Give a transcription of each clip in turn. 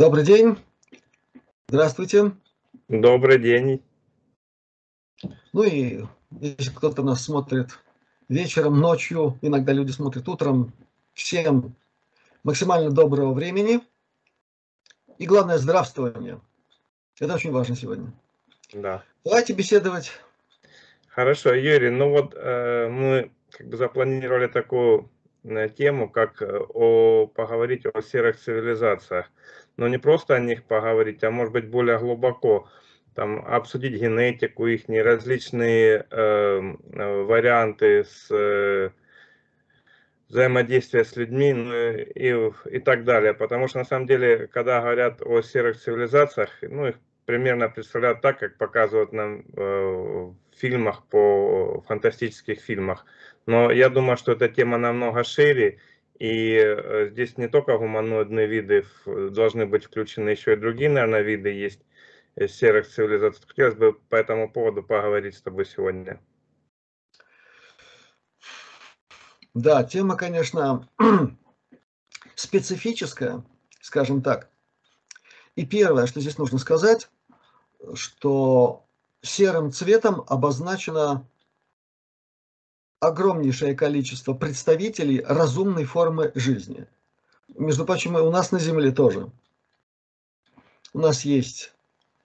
Добрый день. Здравствуйте. Добрый день. Ну и если кто-то нас смотрит вечером, ночью, иногда люди смотрят утром, всем максимально доброго времени и, главное, здравствования. Это очень важно сегодня. Да. Давайте беседовать. Хорошо, Юрий, ну вот э, мы как бы запланировали такую э, тему, как э, о, поговорить о серых цивилизациях. Но не просто о них поговорить, а может быть более глубоко там, обсудить генетику, их различные эм, э, варианты с э, взаимодействия с людьми ну, и, и так далее. Потому что на самом деле, когда говорят о серых цивилизациях, ну, их примерно представляют так, как показывают нам э, в фильмах, по фантастических фильмах. Но я думаю, что эта тема намного шире, и э, здесь не только гуманоидные виды должны быть включены, еще и другие, наверное, виды есть серых цивилизаций. Хотелось бы по этому поводу поговорить с тобой сегодня. Да, тема, конечно, специфическая, скажем так. И первое, что здесь нужно сказать, что серым цветом обозначено огромнейшее количество представителей разумной формы жизни. Между прочим, у нас на Земле тоже. У нас есть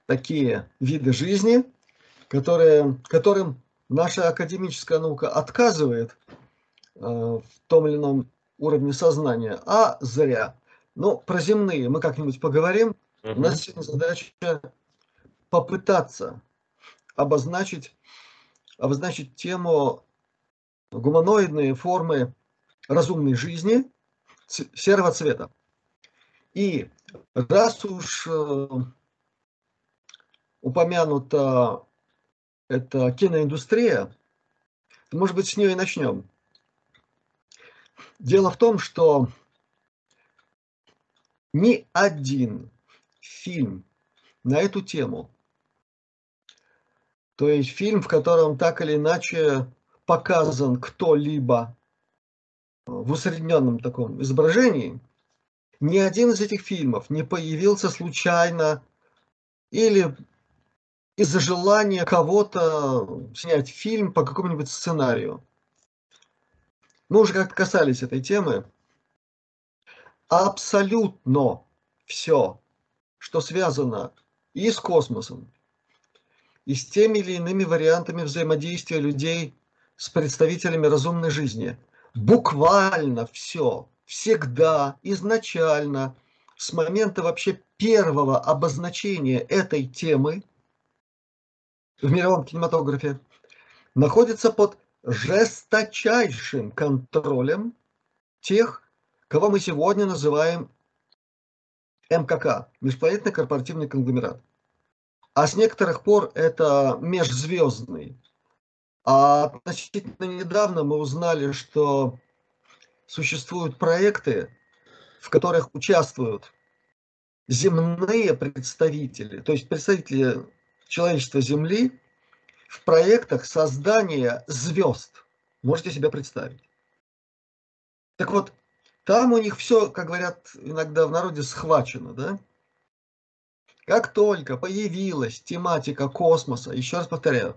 такие виды жизни, которые, которым наша академическая наука отказывает э, в том или ином уровне сознания, а зря. Но про земные мы как-нибудь поговорим. -huh. У нас сегодня задача попытаться обозначить, обозначить тему гуманоидные формы разумной жизни серого цвета. И раз уж э, упомянута эта киноиндустрия, то, может быть, с нее и начнем. Дело в том, что ни один фильм на эту тему, то есть фильм, в котором так или иначе показан кто-либо в усредненном таком изображении, ни один из этих фильмов не появился случайно или из-за желания кого-то снять фильм по какому-нибудь сценарию. Мы уже как-то касались этой темы. Абсолютно все, что связано и с космосом, и с теми или иными вариантами взаимодействия людей с представителями разумной жизни, буквально все, всегда, изначально, с момента вообще первого обозначения этой темы – в мировом кинематографе находится под жесточайшим контролем тех, кого мы сегодня называем МКК, межпланетный корпоративный конгломерат. А с некоторых пор это межзвездный. А относительно недавно мы узнали, что существуют проекты, в которых участвуют земные представители, то есть представители человечества Земли в проектах создания звезд. Можете себе представить. Так вот, там у них все, как говорят иногда в народе, схвачено, да? Как только появилась тематика космоса, еще раз повторяю,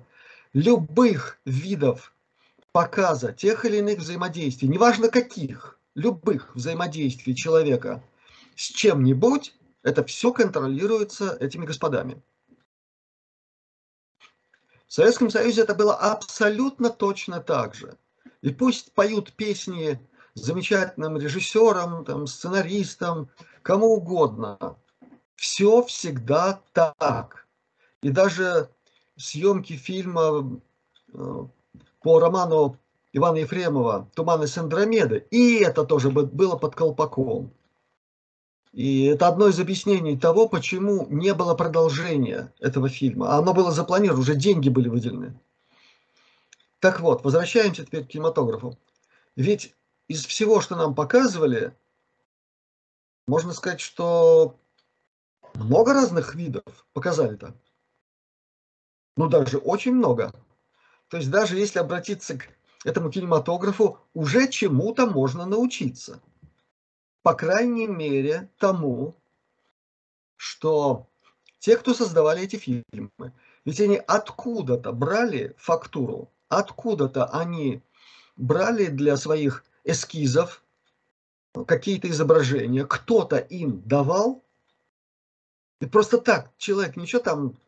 любых видов показа тех или иных взаимодействий, неважно каких, любых взаимодействий человека с чем-нибудь, это все контролируется этими господами. В Советском Союзе это было абсолютно точно так же. И пусть поют песни замечательным режиссерам, там, сценаристам, кому угодно. Все всегда так. И даже съемки фильма э, по роману Ивана Ефремова «Туманы с Андромеды», и это тоже было под колпаком. И это одно из объяснений того, почему не было продолжения этого фильма. А оно было запланировано, уже деньги были выделены. Так вот, возвращаемся теперь к кинематографу. Ведь из всего, что нам показывали, можно сказать, что много разных видов показали-то. Ну, даже очень много. То есть даже если обратиться к этому кинематографу, уже чему-то можно научиться по крайней мере, тому, что те, кто создавали эти фильмы, ведь они откуда-то брали фактуру, откуда-то они брали для своих эскизов какие-то изображения, кто-то им давал, и просто так человек ничего там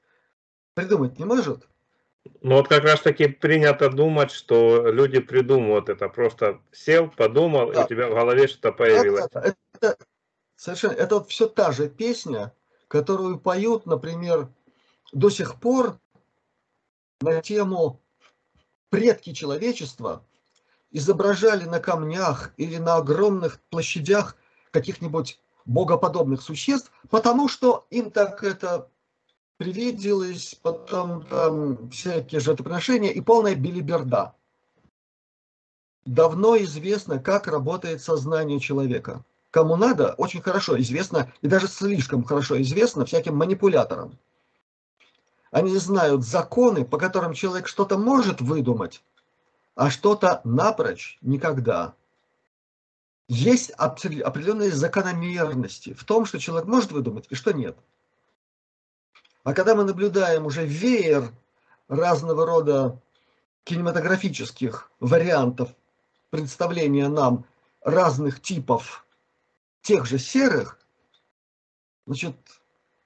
придумать не может. Ну вот как раз таки принято думать, что люди придумывают это. Просто сел, подумал, да. и у тебя в голове что-то появилось. Это, это, совершенно, это вот все та же песня, которую поют, например, до сих пор на тему предки человечества изображали на камнях или на огромных площадях каких-нибудь богоподобных существ, потому что им так это привиделось, потом там всякие жертвоприношения и полная билиберда. Давно известно, как работает сознание человека. Кому надо, очень хорошо известно, и даже слишком хорошо известно всяким манипуляторам. Они знают законы, по которым человек что-то может выдумать, а что-то напрочь никогда. Есть определенные закономерности в том, что человек может выдумать и что нет. А когда мы наблюдаем уже веер разного рода кинематографических вариантов представления нам разных типов тех же серых, значит,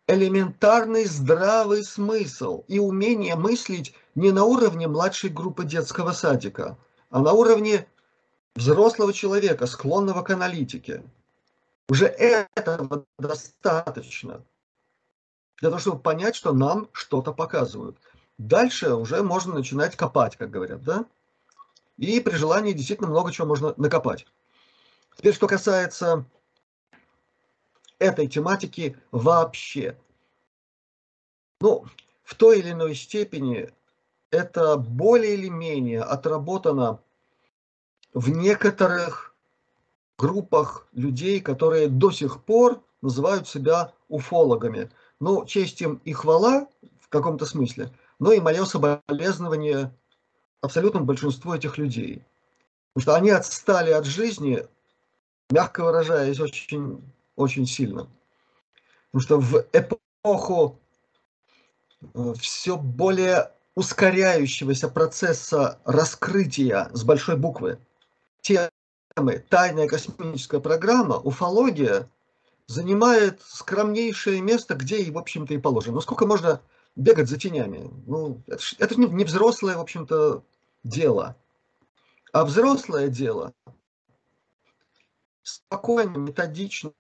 элементарный здравый смысл и умение мыслить не на уровне младшей группы детского садика, а на уровне взрослого человека, склонного к аналитике. Уже этого достаточно для того, чтобы понять, что нам что-то показывают. Дальше уже можно начинать копать, как говорят, да? И при желании действительно много чего можно накопать. Теперь, что касается этой тематики вообще. Ну, в той или иной степени это более или менее отработано в некоторых группах людей, которые до сих пор называют себя уфологами. Ну, честь им и хвала в каком-то смысле, но и мое соболезнование абсолютному большинству этих людей. Потому что они отстали от жизни, мягко выражаясь, очень очень сильно. Потому что в эпоху э, все более ускоряющегося процесса раскрытия с большой буквы темы «Тайная космическая программа», уфология занимает скромнейшее место, где и, в общем-то, и положено. Ну, сколько можно бегать за тенями? Ну, это, это не взрослое, в общем-то, дело. А взрослое дело спокойно, методично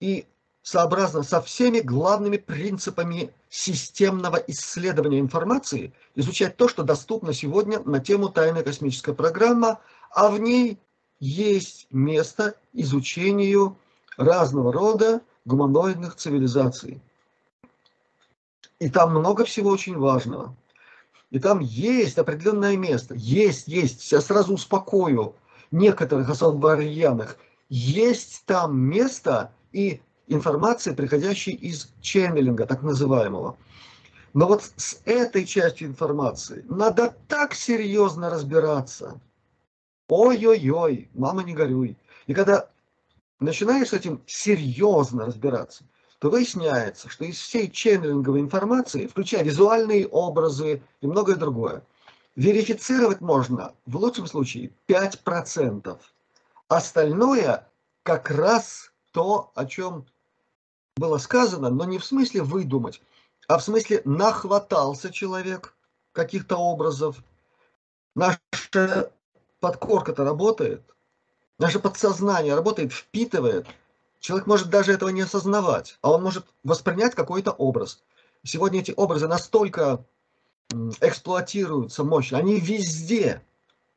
и сообразно со всеми главными принципами системного исследования информации изучать то, что доступно сегодня на тему «Тайная космическая программа», а в ней есть место изучению разного рода гуманоидных цивилизаций. И там много всего очень важного. И там есть определенное место. Есть, есть. Я сразу успокою некоторых особо рьяных. Есть там место, и информации, приходящей из ченнелинга, так называемого. Но вот с этой частью информации надо так серьезно разбираться. Ой-ой-ой, мама не горюй. И когда начинаешь с этим серьезно разбираться, то выясняется, что из всей ченнелинговой информации, включая визуальные образы и многое другое, верифицировать можно в лучшем случае 5%. Остальное как раз то, о чем было сказано, но не в смысле выдумать, а в смысле нахватался человек каких-то образов. Наша подкорка-то работает, наше подсознание работает, впитывает. Человек может даже этого не осознавать, а он может воспринять какой-то образ. Сегодня эти образы настолько эксплуатируются мощно, они везде,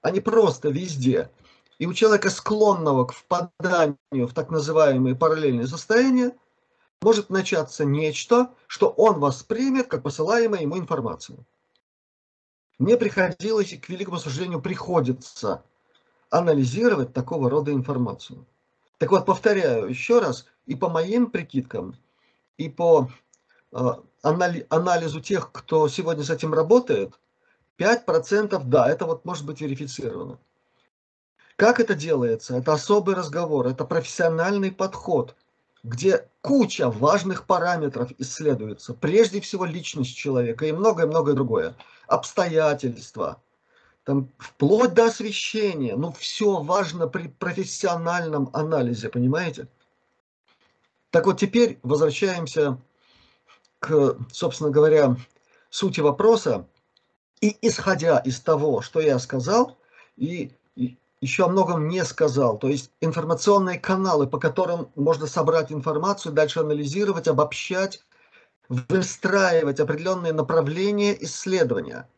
они просто везде. И у человека, склонного к впаданию в так называемые параллельные состояния, может начаться нечто, что он воспримет как посылаемую ему информацию. Мне приходилось, и к великому сожалению приходится, анализировать такого рода информацию. Так вот, повторяю еще раз, и по моим прикидкам, и по э, анализу тех, кто сегодня с этим работает, 5% да, это вот может быть верифицировано. Как это делается? Это особый разговор, это профессиональный подход. где куча важных параметров исследуется. Прежде всего личность человека и многое-многое другое. Обстоятельства, там, вплоть до освещения. Ну, все важно при профессиональном анализе, понимаете? Так вот, теперь возвращаемся к, собственно говоря, сути вопроса. И исходя из того, что я сказал, и, еще о многом не сказал, то есть информационные каналы, по которым можно собрать информацию, дальше анализировать, обобщать, выстраивать определенные направления исследования.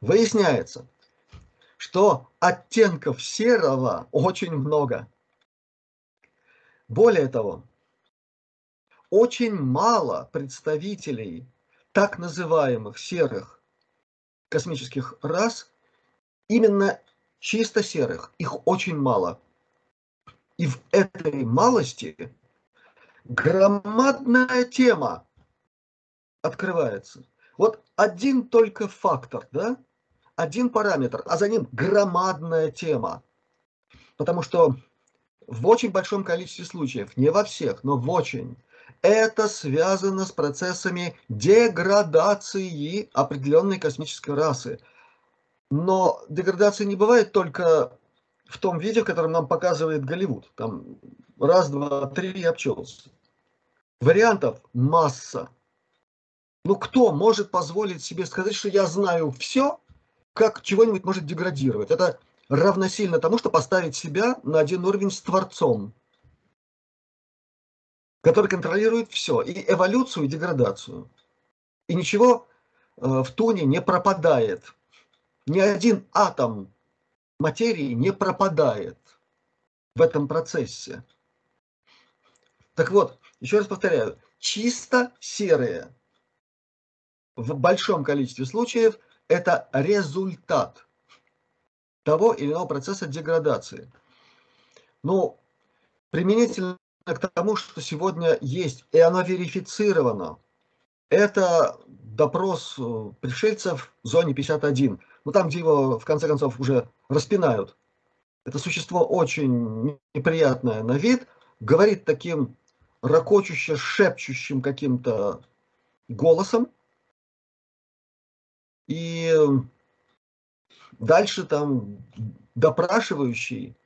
Выясняется, что оттенков серого очень много. Более того, очень мало представителей так называемых серых космических рас, именно чисто серых, их очень мало. И в этой малости громадная тема открывается. Вот один только фактор, да, один параметр, а за ним громадная тема. Потому что в очень большом количестве случаев, не во всех, но в очень, это связано с процессами деградации определенной космической расы. Но деградация не бывает только в том виде, в котором нам показывает Голливуд. Там раз, два, три и обчелся. Вариантов масса. Ну кто может позволить себе сказать, что я знаю все, как чего-нибудь может деградировать? Это равносильно тому, что поставить себя на один уровень с Творцом который контролирует все, и эволюцию, и деградацию. И ничего э, в туне не пропадает. Ни один атом материи не пропадает в этом процессе. Так вот, еще раз повторяю, чисто серые в большом количестве случаев это результат того или иного процесса деградации. Ну, применительно к тому, что сегодня есть, и оно верифицировано. Это допрос э, пришельцев в зоне 51. Ну, там, где его, в конце концов, уже распинают. Это существо очень неприятное на вид, говорит таким ракочуще, шепчущим каким-то голосом. И дальше там допрашивающий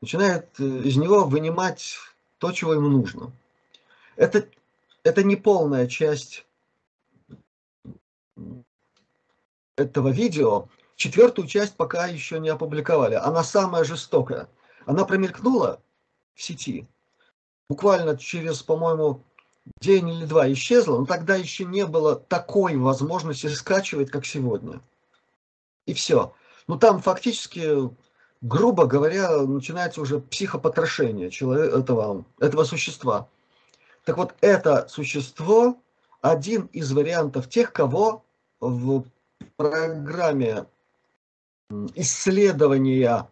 начинает э, из него вынимать то, чего ему нужно. Это, это не полная часть этого видео. Четвертую часть пока еще не опубликовали. Она самая жестокая. Она промелькнула в сети. Буквально через, по-моему, день или два исчезла, но тогда еще не было такой возможности скачивать, как сегодня. И все. Ну там фактически грубо говоря, начинается уже психопотрошение человека, этого, этого существа. Так вот, это существо один из вариантов тех, кого в программе исследования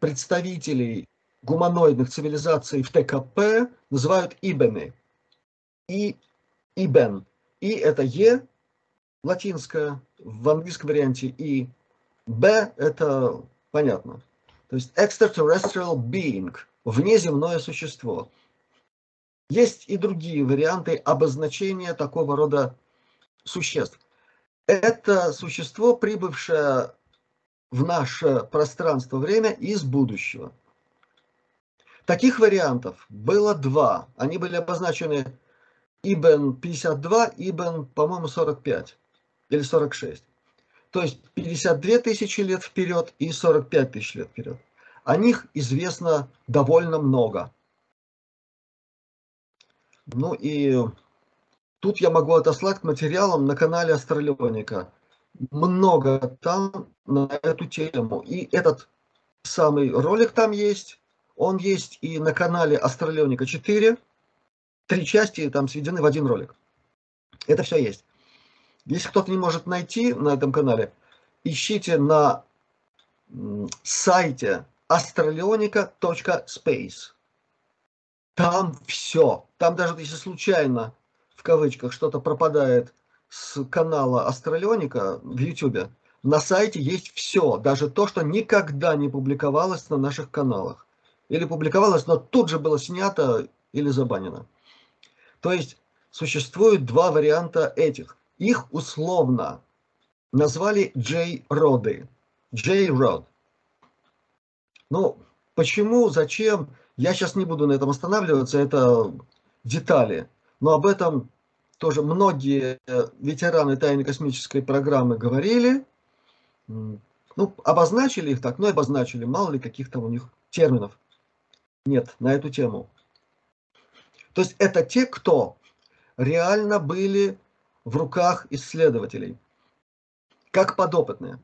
представителей гуманоидных цивилизаций в ТКП называют ибены. И ибен. И это Е, латинское, в английском варианте, и Б это понятно. То есть extraterrestrial being, внеземное существо. Есть и другие варианты обозначения такого рода существ. Это существо, прибывшее в наше пространство-время из будущего. Таких вариантов было два. Они были обозначены Ибн 52, Ибн, по-моему, 45 или 46 то есть 52 тысячи лет вперед и 45 тысяч лет вперед. О них известно довольно много. Ну и тут я могу отослать к материалам на канале Астралионика. Много там на эту тему. И этот самый ролик там есть. Он есть и на канале Астралионика 4. Три части там сведены в один ролик. Это все есть. Если кто-то не может найти на этом канале, ищите на сайте astralionica.space. Там все. Там даже если случайно, в кавычках, что-то пропадает с канала Астралионика в YouTube, на сайте есть все. Даже то, что никогда не публиковалось на наших каналах. Или публиковалось, но тут же было снято или забанено. То есть существует два варианта этих. Их условно назвали J-роды. J-род. Ну, почему, зачем, я сейчас не буду на этом останавливаться, это детали. Но об этом тоже многие ветераны тайной космической программы говорили. Ну, обозначили их так, но обозначили, мало ли каких там у них терминов нет на эту тему. То есть это те, кто реально были в руках исследователей, как подопытные.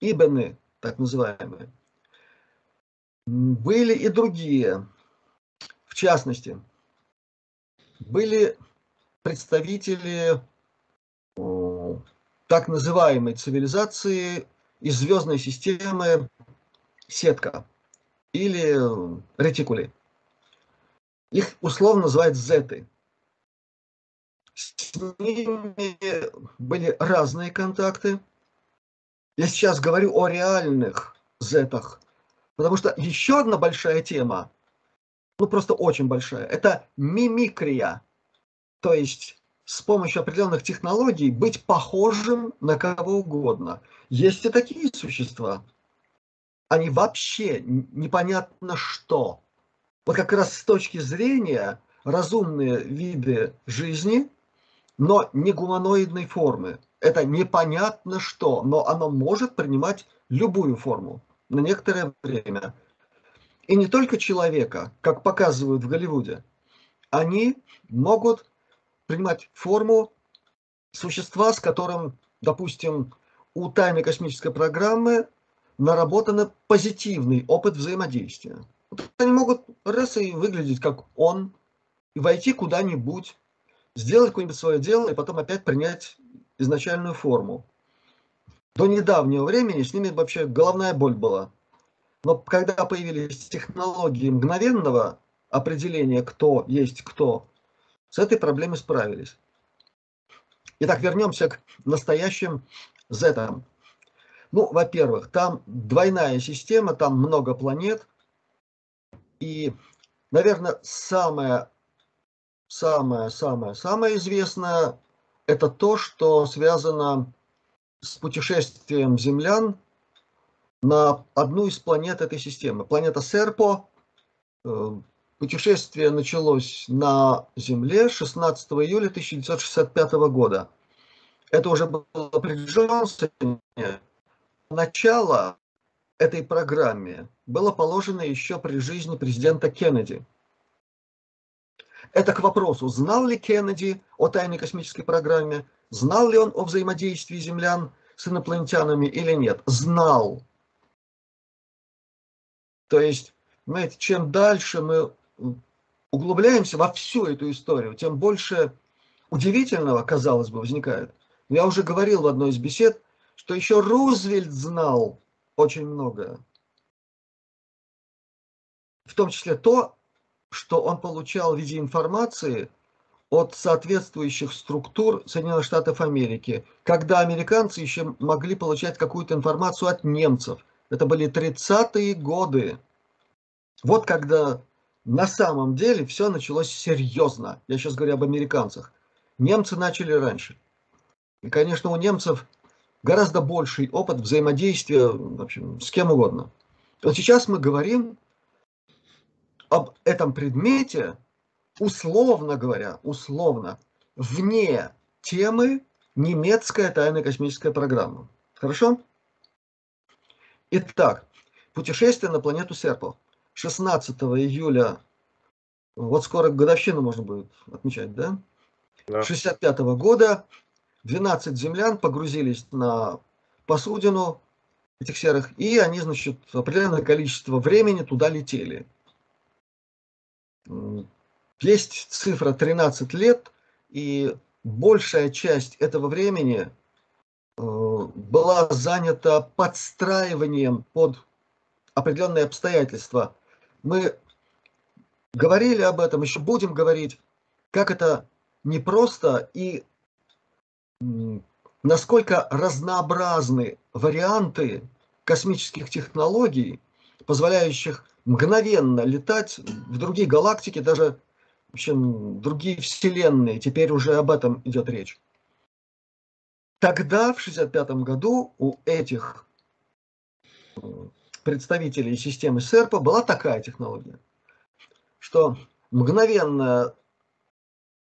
Ибены, так называемые. Были и другие. В частности, были представители так называемой цивилизации из звездной системы сетка или ретикули. Их условно называют зеты. С ними были разные контакты. Я сейчас говорю о реальных зетах, потому что еще одна большая тема, ну просто очень большая, это мимикрия. То есть с помощью определенных технологий быть похожим на кого угодно. Есть и такие существа. Они вообще непонятно что. Вот как раз с точки зрения разумные виды жизни, но не гуманоидной формы. Это непонятно что, но оно может принимать любую форму на некоторое время. И не только человека, как показывают в Голливуде, они могут принимать форму существа, с которым, допустим, у тайной космической программы наработан позитивный опыт взаимодействия. Они могут раз и выглядеть как он, и войти куда-нибудь, сделать какое-нибудь свое дело, и потом опять принять изначальную форму. До недавнего времени с ними вообще головная боль была. Но когда появились технологии мгновенного определения, кто есть кто, с этой проблемой справились. Итак, вернемся к настоящим Z. Ну, во-первых, там двойная система, там много планет. И, наверное, самое, самое, самое, самое известное это то, что связано с путешествием землян на одну из планет этой системы. Планета Серпо э, Путешествие началось на Земле 16 июля 1965 года. Это уже было при Джонсоне. Начало этой программе было положено еще при жизни президента Кеннеди. Это к вопросу, знал ли Кеннеди о тайной космической программе, знал ли он о взаимодействии землян с инопланетянами или нет. Знал. То есть, знаете, чем дальше мы углубляемся во всю эту историю, тем больше удивительного, казалось бы, возникает. Я уже говорил в одной из бесед, что еще Рузвельт знал очень многое. В том числе то, что он получал в виде информации от соответствующих структур Соединенных Штатов Америки, когда американцы еще могли получать какую-то информацию от немцев. Это были 30-е годы. Вот когда на самом деле все началось серьезно. Я сейчас говорю об американцах. Немцы начали раньше. И, конечно, у немцев гораздо больший опыт взаимодействия в общем, с кем угодно. Вот сейчас мы говорим об этом предмете, условно говоря, условно, вне темы немецкая тайная космическая программа. Хорошо? Итак, путешествие на планету Серпо. 16 июля, вот скоро годовщину можно будет отмечать, да? да. 65 -го года 12 землян погрузились на посудину этих серых, и они, значит, определенное количество времени туда летели. Есть цифра 13 лет, и большая часть этого времени э, была занята подстраиванием под определенные обстоятельства мы говорили об этом, еще будем говорить, как это непросто и насколько разнообразны варианты космических технологий, позволяющих мгновенно летать в другие галактики, даже в общем, другие вселенные. Теперь уже об этом идет речь. Тогда, в 1965 году, у этих э, представителей системы СЕРПа была такая технология, что мгновенное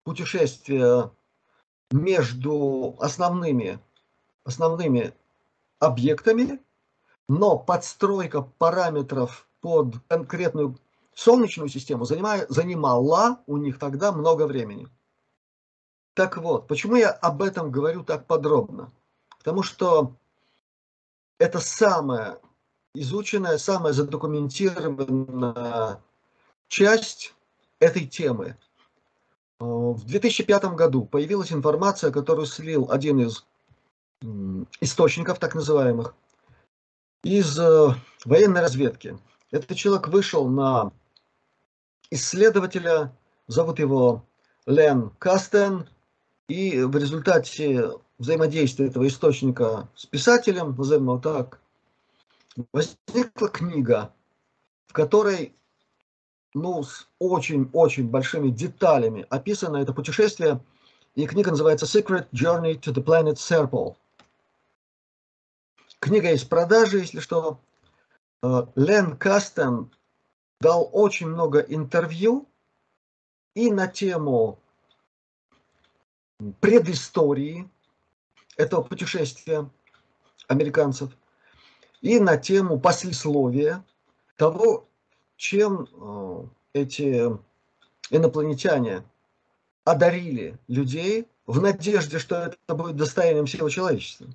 путешествие между основными, основными объектами, но подстройка параметров под конкретную Солнечную систему занимая, занимала у них тогда много времени. Так вот, почему я об этом говорю так подробно? Потому что это самая изученная, самая задокументированная часть этой темы. В 2005 году появилась информация, которую слил один из источников, так называемых, из э, военной разведки. Этот человек вышел на исследователя, зовут его Лен Кастен, и в результате взаимодействия этого источника с писателем, назовем его так, возникла книга, в которой ну, с очень-очень большими деталями описано это путешествие, и книга называется Secret Journey to the Planet Serpol. Книга есть в продаже, если что. Э, Лен Кастен дал очень много интервью и на тему предыстории этого путешествия американцев, и на тему послесловия того, чем э, эти инопланетяне одарили людей в надежде, что это будет достоянием всего человечества.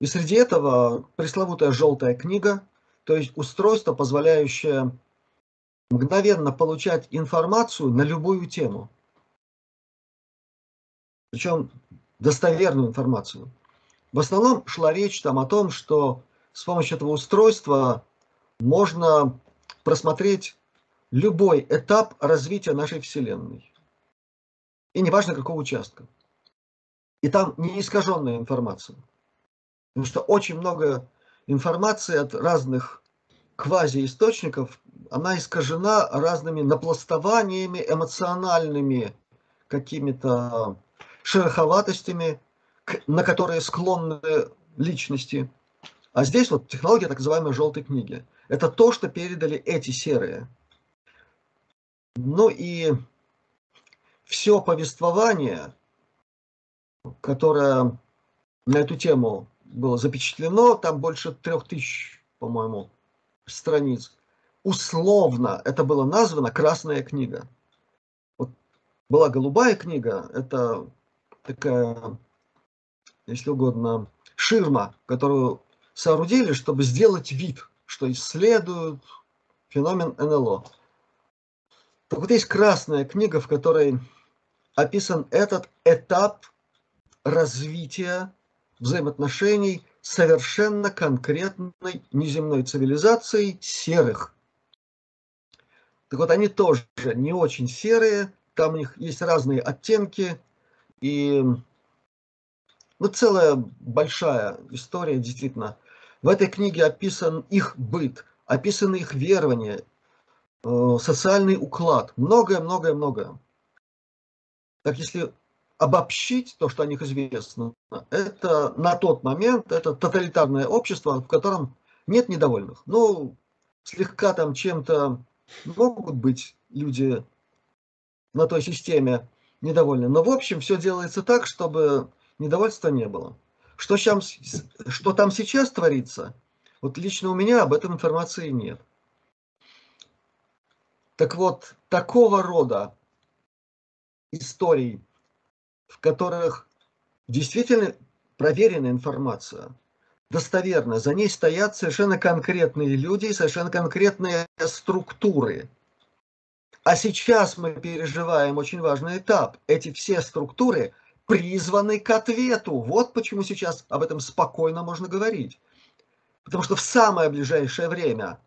И среди этого пресловутая желтая книга, то есть устройство, позволяющее мгновенно получать информацию на любую тему. Причем достоверную информацию. В основном шла речь там о том, что с помощью этого устройства можно просмотреть любой этап развития нашей Вселенной. И неважно какого участка. И там не искаженная информация. Потому что очень много информации от разных квазиисточников, она искажена разными напластованиями, эмоциональными какими-то шероховатостями, на которые склонны личности. А здесь вот технология так называемой желтой книги. Это то, что передали эти серые. Ну и все повествование, которое на эту тему было запечатлено, там больше трех тысяч, по-моему, страниц. Условно это было названо «Красная книга». Вот была голубая книга, это такая, если угодно, ширма, которую соорудили, чтобы сделать вид, что исследуют феномен НЛО. Так вот есть красная книга, в которой описан этот этап развития взаимоотношений совершенно конкретной неземной цивилизацией серых. Так вот, они тоже не очень серые, там у них есть разные оттенки, и ну, целая большая история, действительно. В этой книге описан их быт, описаны их верования, э, социальный уклад, многое-многое-многое. Так если обобщить то, что о них известно, это на тот момент это тоталитарное общество, в котором нет недовольных. Ну, слегка там чем-то могут быть люди на той системе недовольны. Но в общем все делается так, чтобы недовольства не было. Что, там, что там сейчас творится, вот лично у меня об этом информации нет. Так вот, такого рода историй в которых действительно проверенная информация, достоверная, за ней стоят совершенно конкретные люди, совершенно конкретные структуры. А сейчас мы переживаем очень важный этап. Эти все структуры призваны к ответу. Вот почему сейчас об этом спокойно можно говорить. Потому что в самое ближайшее время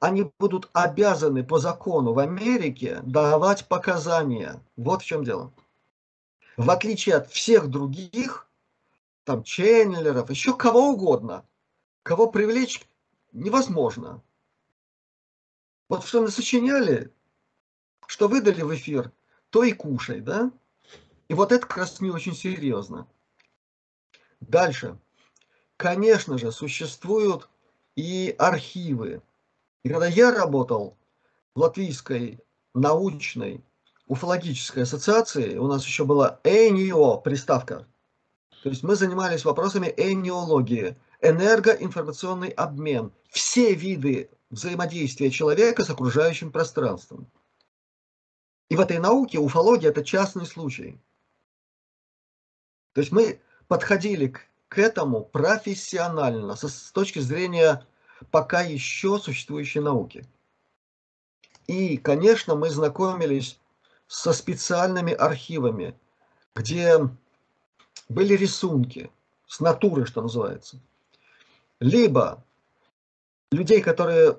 они будут обязаны по закону в Америке давать показания. Вот в чем дело в отличие от всех других, там, Ченнелеров, еще кого угодно, кого привлечь невозможно. Вот что насочиняли, что выдали в эфир, то и кушай, да? И вот это как раз не очень серьезно. Дальше. Конечно же, существуют и архивы. И когда я работал в Латвийской научной уфологической ассоциации, у нас еще была ЭНИО приставка. То есть мы занимались вопросами эниологии, энергоинформационный обмен, все виды взаимодействия человека с окружающим пространством. И в этой науке уфология – это частный случай. То есть мы подходили к, к этому профессионально, со, с точки зрения пока еще существующей науки. И, конечно, мы знакомились со специальными архивами, где были рисунки с натуры, что называется. Либо людей, которые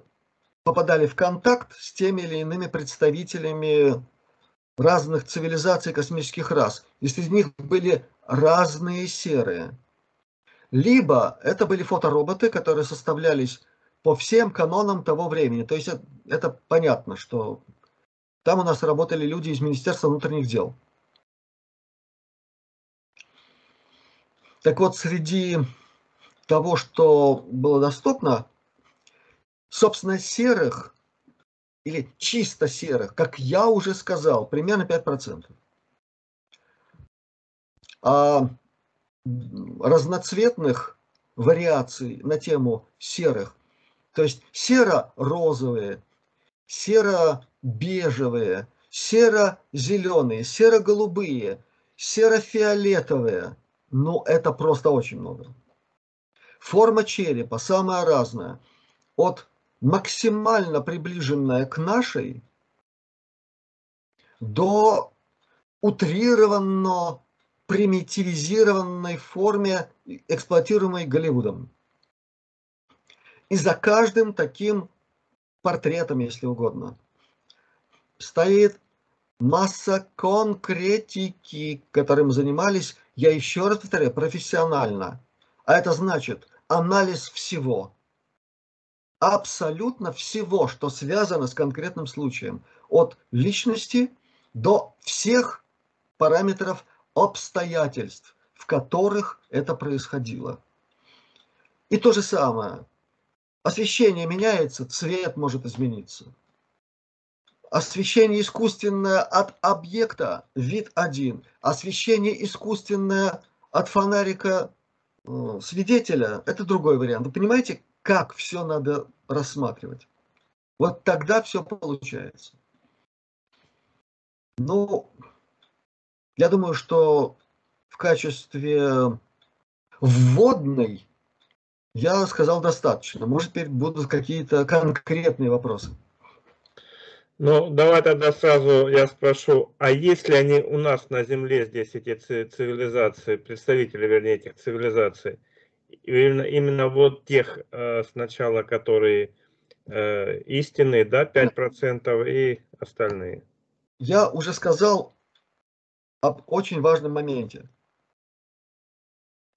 попадали в контакт с теми или иными представителями разных цивилизаций космических рас. И среди них были разные серые. Либо это были фотороботы, которые составлялись по всем канонам того времени. То есть это, это понятно, что там у нас работали люди из Министерства внутренних дел. Так вот, среди того, что было доступно, собственно, серых или чисто серых, как я уже сказал, примерно 5%. А разноцветных вариаций на тему серых, то есть серо-розовые, серо-бежевые, серо-зеленые, серо-голубые, серо-фиолетовые, ну это просто очень много. Форма черепа самая разная, от максимально приближенная к нашей до утрированно примитивизированной форме, эксплуатируемой Голливудом. И за каждым таким портретом, если угодно, стоит масса конкретики, которым занимались, я еще раз повторяю, профессионально. А это значит анализ всего абсолютно всего, что связано с конкретным случаем, от личности до всех параметров обстоятельств, в которых это происходило. И то же самое. Освещение меняется, цвет может измениться. Освещение искусственное от объекта, вид один. Освещение искусственное от фонарика э, свидетеля, это другой вариант. Вы понимаете, как все надо рассматривать. Вот тогда все получается. Ну, я думаю, что в качестве вводной я сказал достаточно. Может, теперь будут какие-то конкретные вопросы. Ну, давай тогда сразу я спрошу, а есть ли они у нас на Земле здесь, эти цивилизации, представители, вернее, этих цивилизаций? именно, именно вот тех э, сначала, которые э, истинные, да, 5% и остальные. Я уже сказал об очень важном моменте.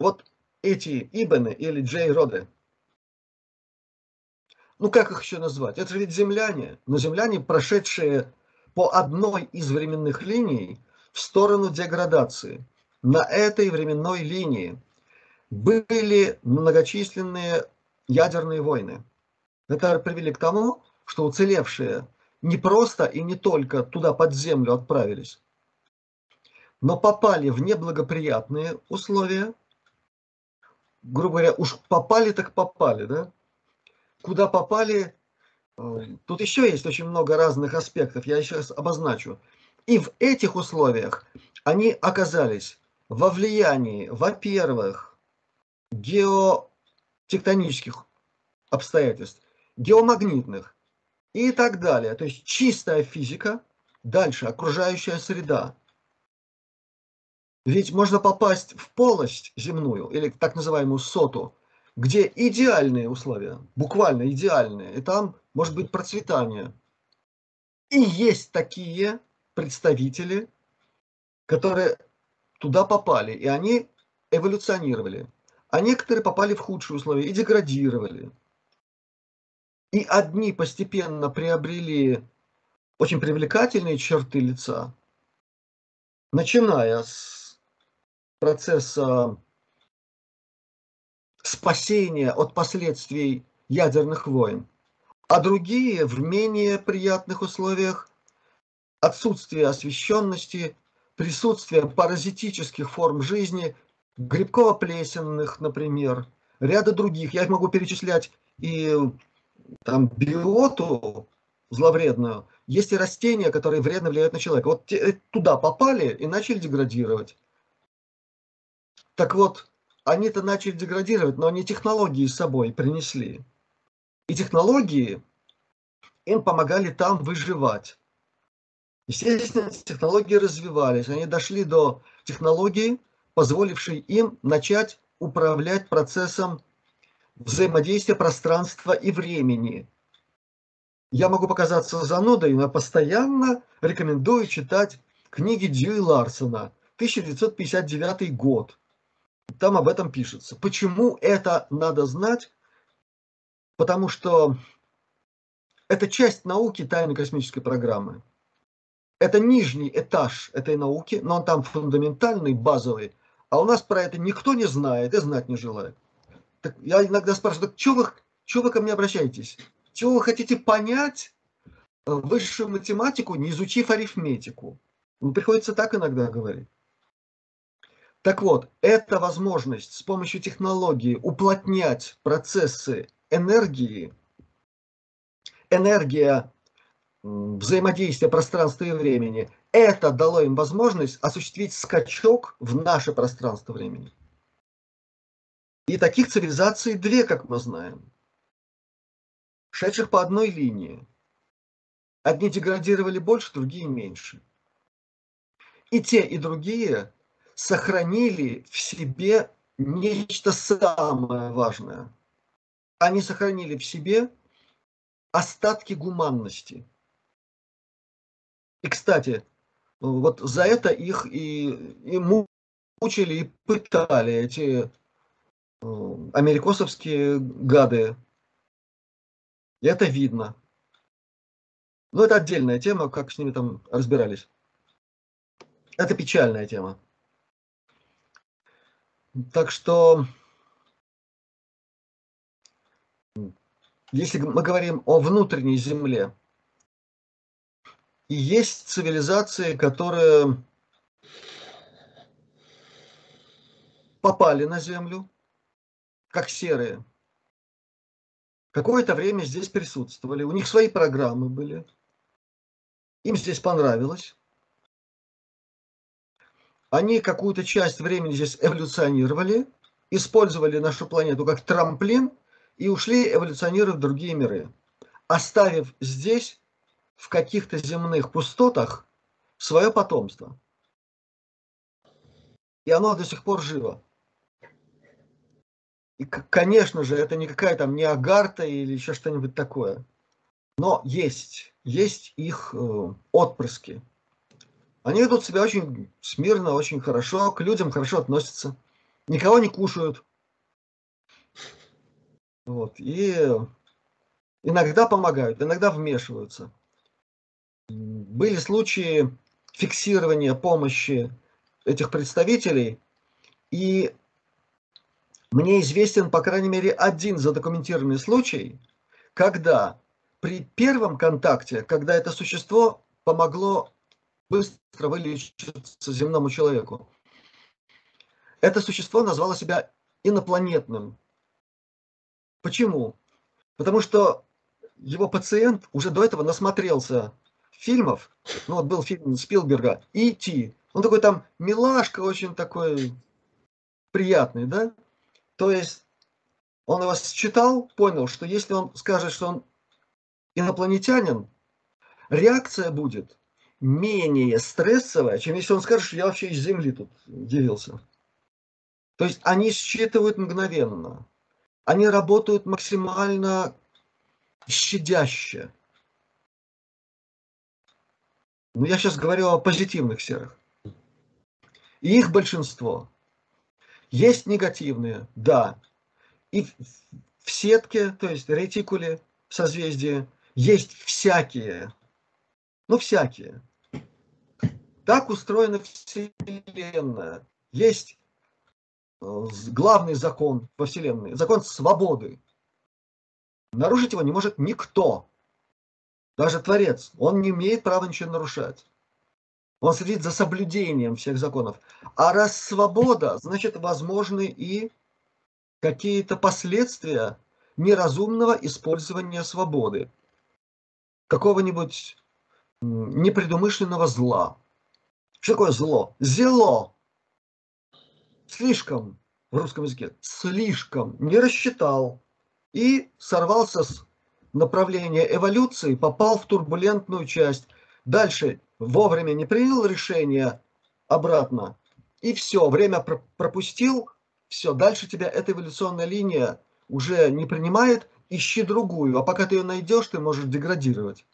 Вот эти Ибены или Джей Роды, ну как их еще назвать? Это ведь земляне, но земляне, прошедшие по одной из временных линий в сторону деградации. На этой временной линии были многочисленные ядерные войны. Это привели к тому, что уцелевшие не просто и не только туда под землю отправились, но попали в неблагоприятные условия. Грубо говоря, уж попали так попали, да? Куда попали, э, тут еще есть очень много разных аспектов, я сейчас обозначу. И в этих условиях они оказались во влиянии, во-первых, геотектонических обстоятельств, геомагнитных и так далее. То есть чистая физика, дальше окружающая среда. Ведь можно попасть в полость земную, или так называемую соту, где идеальные условия, буквально идеальные, и там может быть процветание. И есть такие представители, которые туда попали, и они эволюционировали а некоторые попали в худшие условия и деградировали. И одни постепенно приобрели очень привлекательные черты лица, начиная с процесса спасения от последствий ядерных войн, а другие в менее приятных условиях отсутствие освещенности, присутствие паразитических форм жизни, грибково-плесенных, например, ряда других. Я могу перечислять и там биоту зловредную. Есть и растения, которые вредно влияют на человека. Вот те, туда попали и начали деградировать. Так вот, они-то начали деградировать, но они технологии с собой принесли. И технологии им помогали там выживать. Естественно, технологии развивались. Они дошли до технологии, позволившей им начать управлять процессом взаимодействия пространства и времени. Я могу показаться занудой, но постоянно рекомендую читать книги Дьюи Ларсона, 1959 год. Там об этом пишется. Почему это надо знать? Потому что это часть науки тайной космической программы. Это нижний этаж этой науки, но он там фундаментальный, базовый. А у нас про это никто не знает и знать не желает. Так я иногда спрашиваю, так что вы, что вы ко мне обращаетесь? Чего вы хотите понять э, высшую математику, не изучив арифметику? Ну, приходится так иногда говорить. Так вот, это возможность с помощью технологии уплотнять процессы энергии, энергия взаимодействия пространства и времени, это дало им возможность осуществить скачок в наше пространство времени. И таких цивилизаций две, как мы знаем, шедших по одной линии. Одни деградировали больше, другие меньше. И те, и другие сохранили в себе нечто самое важное. Они сохранили в себе остатки гуманности. И, кстати, вот за это их и, и мучили, и пытали эти э, америкосовские гады. И это видно. Но это отдельная тема, как с ними там разбирались. Это печальная тема. Так что, если мы говорим о внутренней земле, и есть цивилизации, которые попали на Землю, как серые. Какое-то время здесь присутствовали, у них свои программы были. Им здесь понравилось они какую-то часть времени здесь эволюционировали, использовали нашу планету как трамплин и ушли эволюционировать в другие миры, оставив здесь в каких-то земных пустотах свое потомство. И оно до сих пор живо. И, конечно же, это не какая там не агарта или еще что-нибудь такое. Но есть, есть их э, отпрыски. Они ведут себя очень смирно, очень хорошо, к людям хорошо относятся, никого не кушают. Вот. И иногда помогают, иногда вмешиваются. Были случаи фиксирования помощи этих представителей, и мне известен, по крайней мере, один задокументированный случай, когда при первом контакте, когда это существо помогло быстро вылечиться земному человеку. Это существо назвало себя инопланетным. Почему? Потому что его пациент уже до этого насмотрелся фильмов, ну вот был фильм Спилберга «И.Т». Он такой там милашка, очень такой приятный, да? То есть он его считал, понял, что если он скажет, что он инопланетянин, реакция будет менее стрессовая, чем если он скажет, что я вообще из Земли тут делился. То есть они считывают мгновенно. Они работают максимально щадяще. Но я сейчас говорю о позитивных серых. И их большинство. Есть негативные, да. И в сетке, то есть ретикуле, созвездие, есть всякие ну, всякие. Так устроена Вселенная. Есть э, главный закон во Вселенной, закон свободы. Нарушить его не может никто. Даже Творец. Он не имеет права ничего нарушать. Он следит за соблюдением всех законов. А раз свобода, значит, возможны и какие-то последствия неразумного использования свободы. Какого-нибудь непредумышленного зла. Что такое зло? Зело. Слишком в русском языке. Слишком. Не рассчитал. И сорвался с направления эволюции, попал в турбулентную часть. Дальше вовремя не принял решение обратно. И все, время пропустил. Все, дальше тебя эта эволюционная линия уже не принимает. Ищи другую. А пока ты ее найдешь, ты можешь деградировать.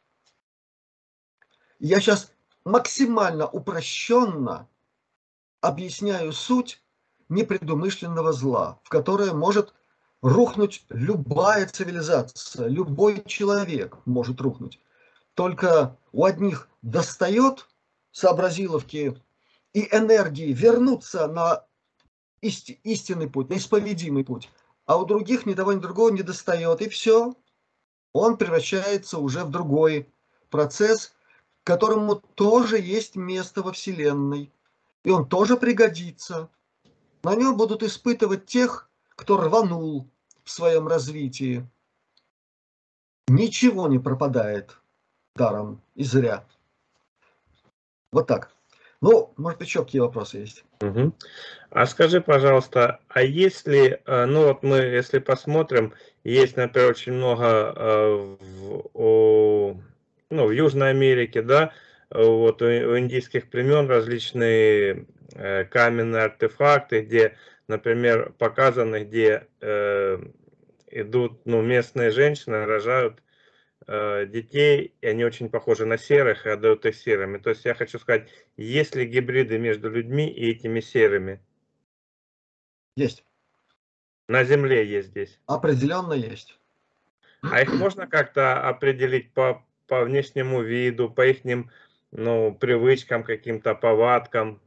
Я сейчас максимально упрощенно объясняю суть непредумышленного зла, в которое может рухнуть любая цивилизация, любой человек может рухнуть. Только у одних достает сообразиловки и энергии вернуться на исти, истинный путь, на исповедимый путь, а у других ни того, ни другого не достает, и все. Он превращается уже в другой процесс, которому тоже есть место во Вселенной. И он тоже пригодится. На нем будут испытывать тех, кто рванул в своем развитии. Ничего не пропадает даром и зря. Вот так. Ну, может, еще какие вопросы есть? Угу. А скажи, пожалуйста, а если, э, ну вот мы, если посмотрим, есть, например, очень много э, в, о, ну, в Южной Америке, да, вот у, у индийских племен различные э, каменные артефакты, где, например, показаны, где э, идут, ну, местные женщины рожают э, детей, и они очень похожи на серых и отдают их серыми. То есть я хочу сказать, есть ли гибриды между людьми и этими серыми? Есть. На Земле есть здесь? Определенно есть. А их можно как-то определить по по внешнему виду, по их ну, привычкам, каким-то повадкам.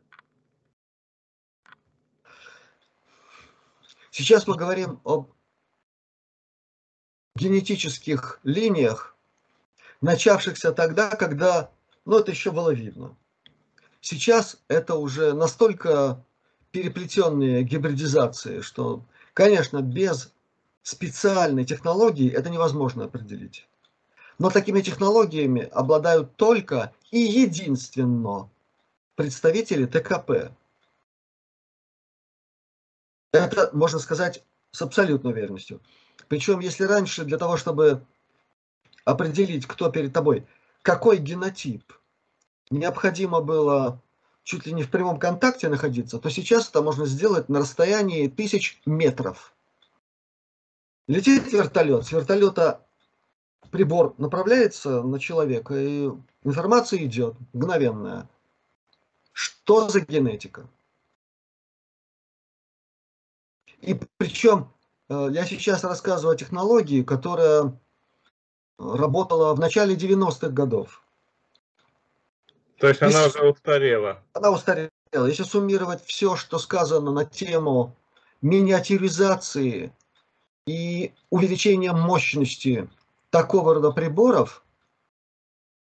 Сейчас мы говорим об генетических линиях, начавшихся тогда, когда, ну, это еще было видно. Сейчас это уже настолько переплетенные гибридизации, что, конечно, без специальной технологии это невозможно определить. Но такими технологиями обладают только и единственно представители ТКП. Это можно сказать с абсолютной уверенностью. Причем, если раньше для того, чтобы определить, кто перед тобой, какой генотип, необходимо было чуть ли не в прямом контакте находиться, то сейчас это можно сделать на расстоянии тысяч метров. Летит вертолет, с вертолета прибор направляется на человека, и информация идет мгновенная. Что за генетика? И причем э, я сейчас рассказываю о технологии, которая работала в начале 90-х годов. То есть она уже устарела? Она устарела. Если суммировать все, что сказано на тему миниатюризации и увеличения мощности такого рода приборов,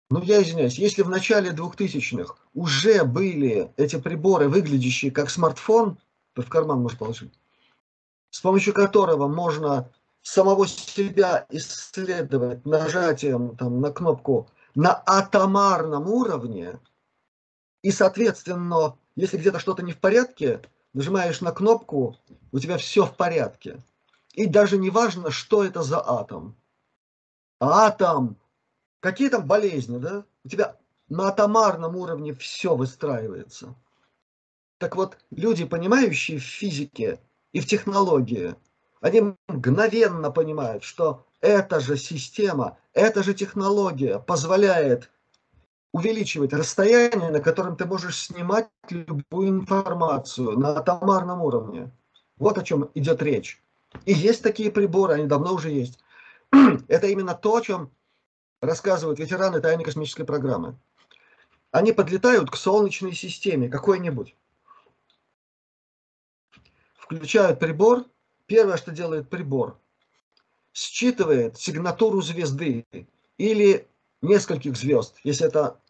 ну я извиняюсь, если в начале 2000-х уже были эти приборы, выглядящие как смартфон, то в карман можно положить, с помощью которого можно самого себя исследовать нажатием там, на кнопку на атомарном уровне, и, соответственно, если где-то что-то не в порядке, нажимаешь на кнопку, у тебя все в порядке. И даже не важно, что это за атом атом, какие там болезни, да? У тебя на атомарном уровне все выстраивается. Так вот, люди, понимающие в физике и в технологии, они мгновенно понимают, что эта же система, эта же технология позволяет увеличивать расстояние, на котором ты можешь снимать любую информацию на атомарном уровне. Вот о чем идет речь. И есть такие приборы, они давно уже есть. Это именно то, о чем рассказывают ветераны тайной космической программы. они подлетают к Солнечной системе какой-нибудь. Включают прибор. Первое, что делает прибор, считывает сигнатуру звезды или нескольких звезд, если это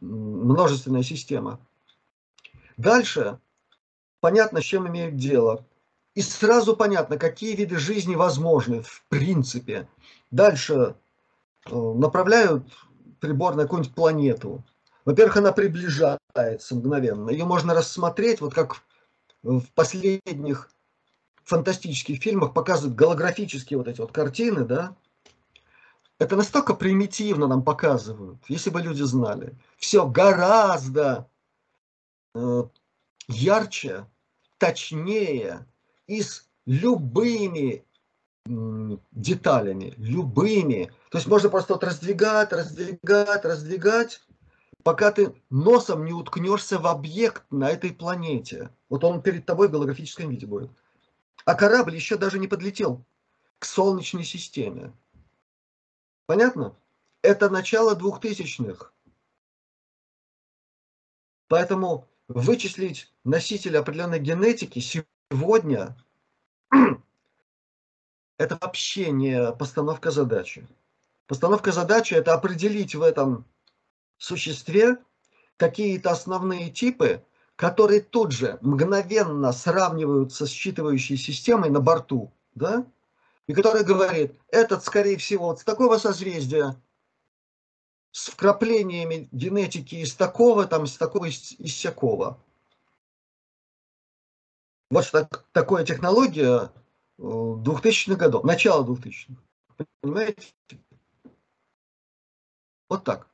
множественная система. Дальше понятно, с чем имеют дело. И сразу понятно, какие виды жизни возможны в принципе. Дальше э, направляют прибор на какую-нибудь планету. Во-первых, она приближается мгновенно. Ее можно рассмотреть, вот как в последних фантастических фильмах показывают голографические вот эти вот картины, да, это настолько примитивно нам показывают, если бы люди знали. Все гораздо э, ярче, точнее и с любыми деталями, любыми. То есть можно просто вот раздвигать, раздвигать, раздвигать, пока ты носом не уткнешься в объект на этой планете. Вот он перед тобой в голографическом виде будет. А корабль еще даже не подлетел к Солнечной системе. Понятно? Это начало двухтысячных. Поэтому вычислить носителя определенной генетики сегодня это вообще не постановка задачи. Постановка задачи – это определить в этом существе какие-то основные типы, которые тут же мгновенно сравниваются с считывающей системой на борту, да? и который говорит, этот, скорее всего, вот с такого созвездия, с вкраплениями генетики из такого, там, из такого, из всякого. Вот что такое технология 2000-х э, годов, начало 2000-х. Понимаете? Вот так.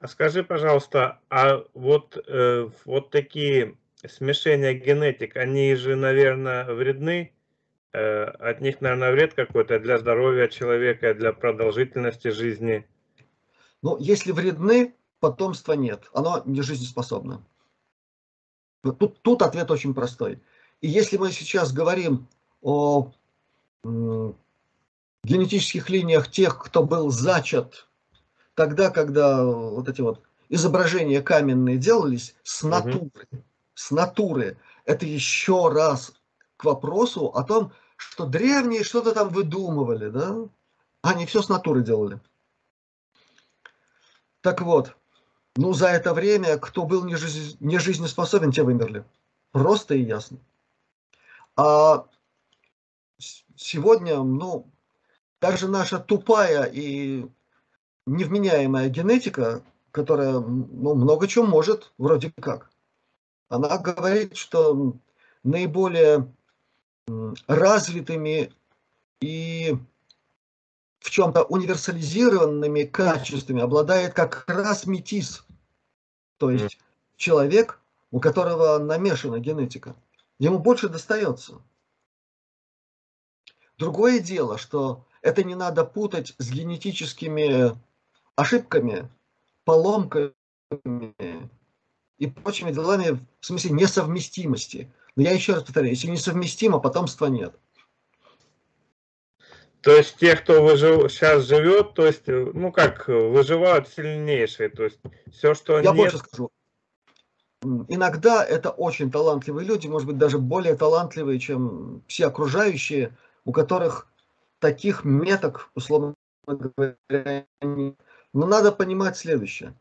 А скажи, пожалуйста, а вот, э, вот такие смешения генетик, они же, наверное, вредны? Э, от них, наверное, вред какой-то для здоровья человека, для продолжительности жизни? Ну, если вредны, потомства нет. Оно не жизнеспособно. Тут, тут ответ очень простой. И если мы сейчас говорим о генетических линиях тех, кто был зачат тогда, когда вот эти вот изображения каменные делались с натуры, угу. с натуры, это еще раз к вопросу о том, что древние что-то там выдумывали, да? Они все с натуры делали. Так вот, ну за это время, кто был не, жизнеспособен, те вымерли. Просто и ясно. А сегодня, ну, даже наша тупая и невменяемая генетика, которая ну, много чего может, вроде как, она говорит, что наиболее развитыми и в чем-то универсализированными качествами обладает как раз метис, то есть человек, у которого намешана генетика. Ему больше достается. Другое дело, что это не надо путать с генетическими ошибками, поломками и прочими делами в смысле несовместимости. Но я еще раз повторяю, если несовместимо, потомства нет. То есть те, кто выжив, сейчас живет, то есть, ну как, выживают сильнейшие, то есть все, что Я нет... больше скажу. Иногда это очень талантливые люди, может быть, даже более талантливые, чем все окружающие, у которых таких меток, условно говоря, но надо понимать следующее.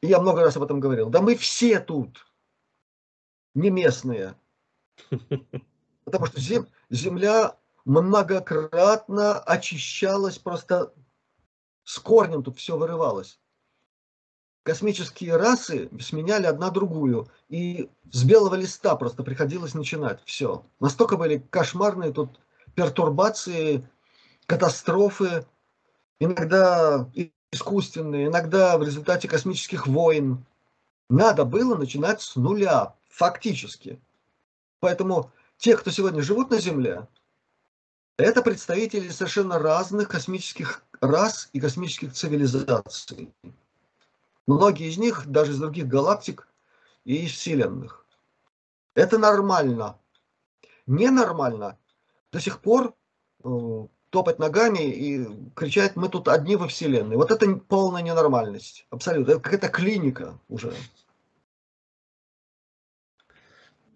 И я много раз об этом говорил. Да мы все тут не местные. Потому что зем, земля многократно очищалась, просто с корнем тут все вырывалось. Космические расы сменяли одна другую. И с белого листа просто приходилось начинать. Все. Настолько были кошмарные тут пертурбации, катастрофы, иногда искусственные, иногда в результате космических войн. Надо было начинать с нуля фактически. Поэтому те, кто сегодня живут на Земле, это представители совершенно разных космических рас и космических цивилизаций. Многие из них даже из других галактик и из вселенных. Это нормально. Ненормально. До сих пор э, топать ногами и кричать, мы тут одни во Вселенной. Вот это полная ненормальность. Абсолютно. Это какая-то клиника уже.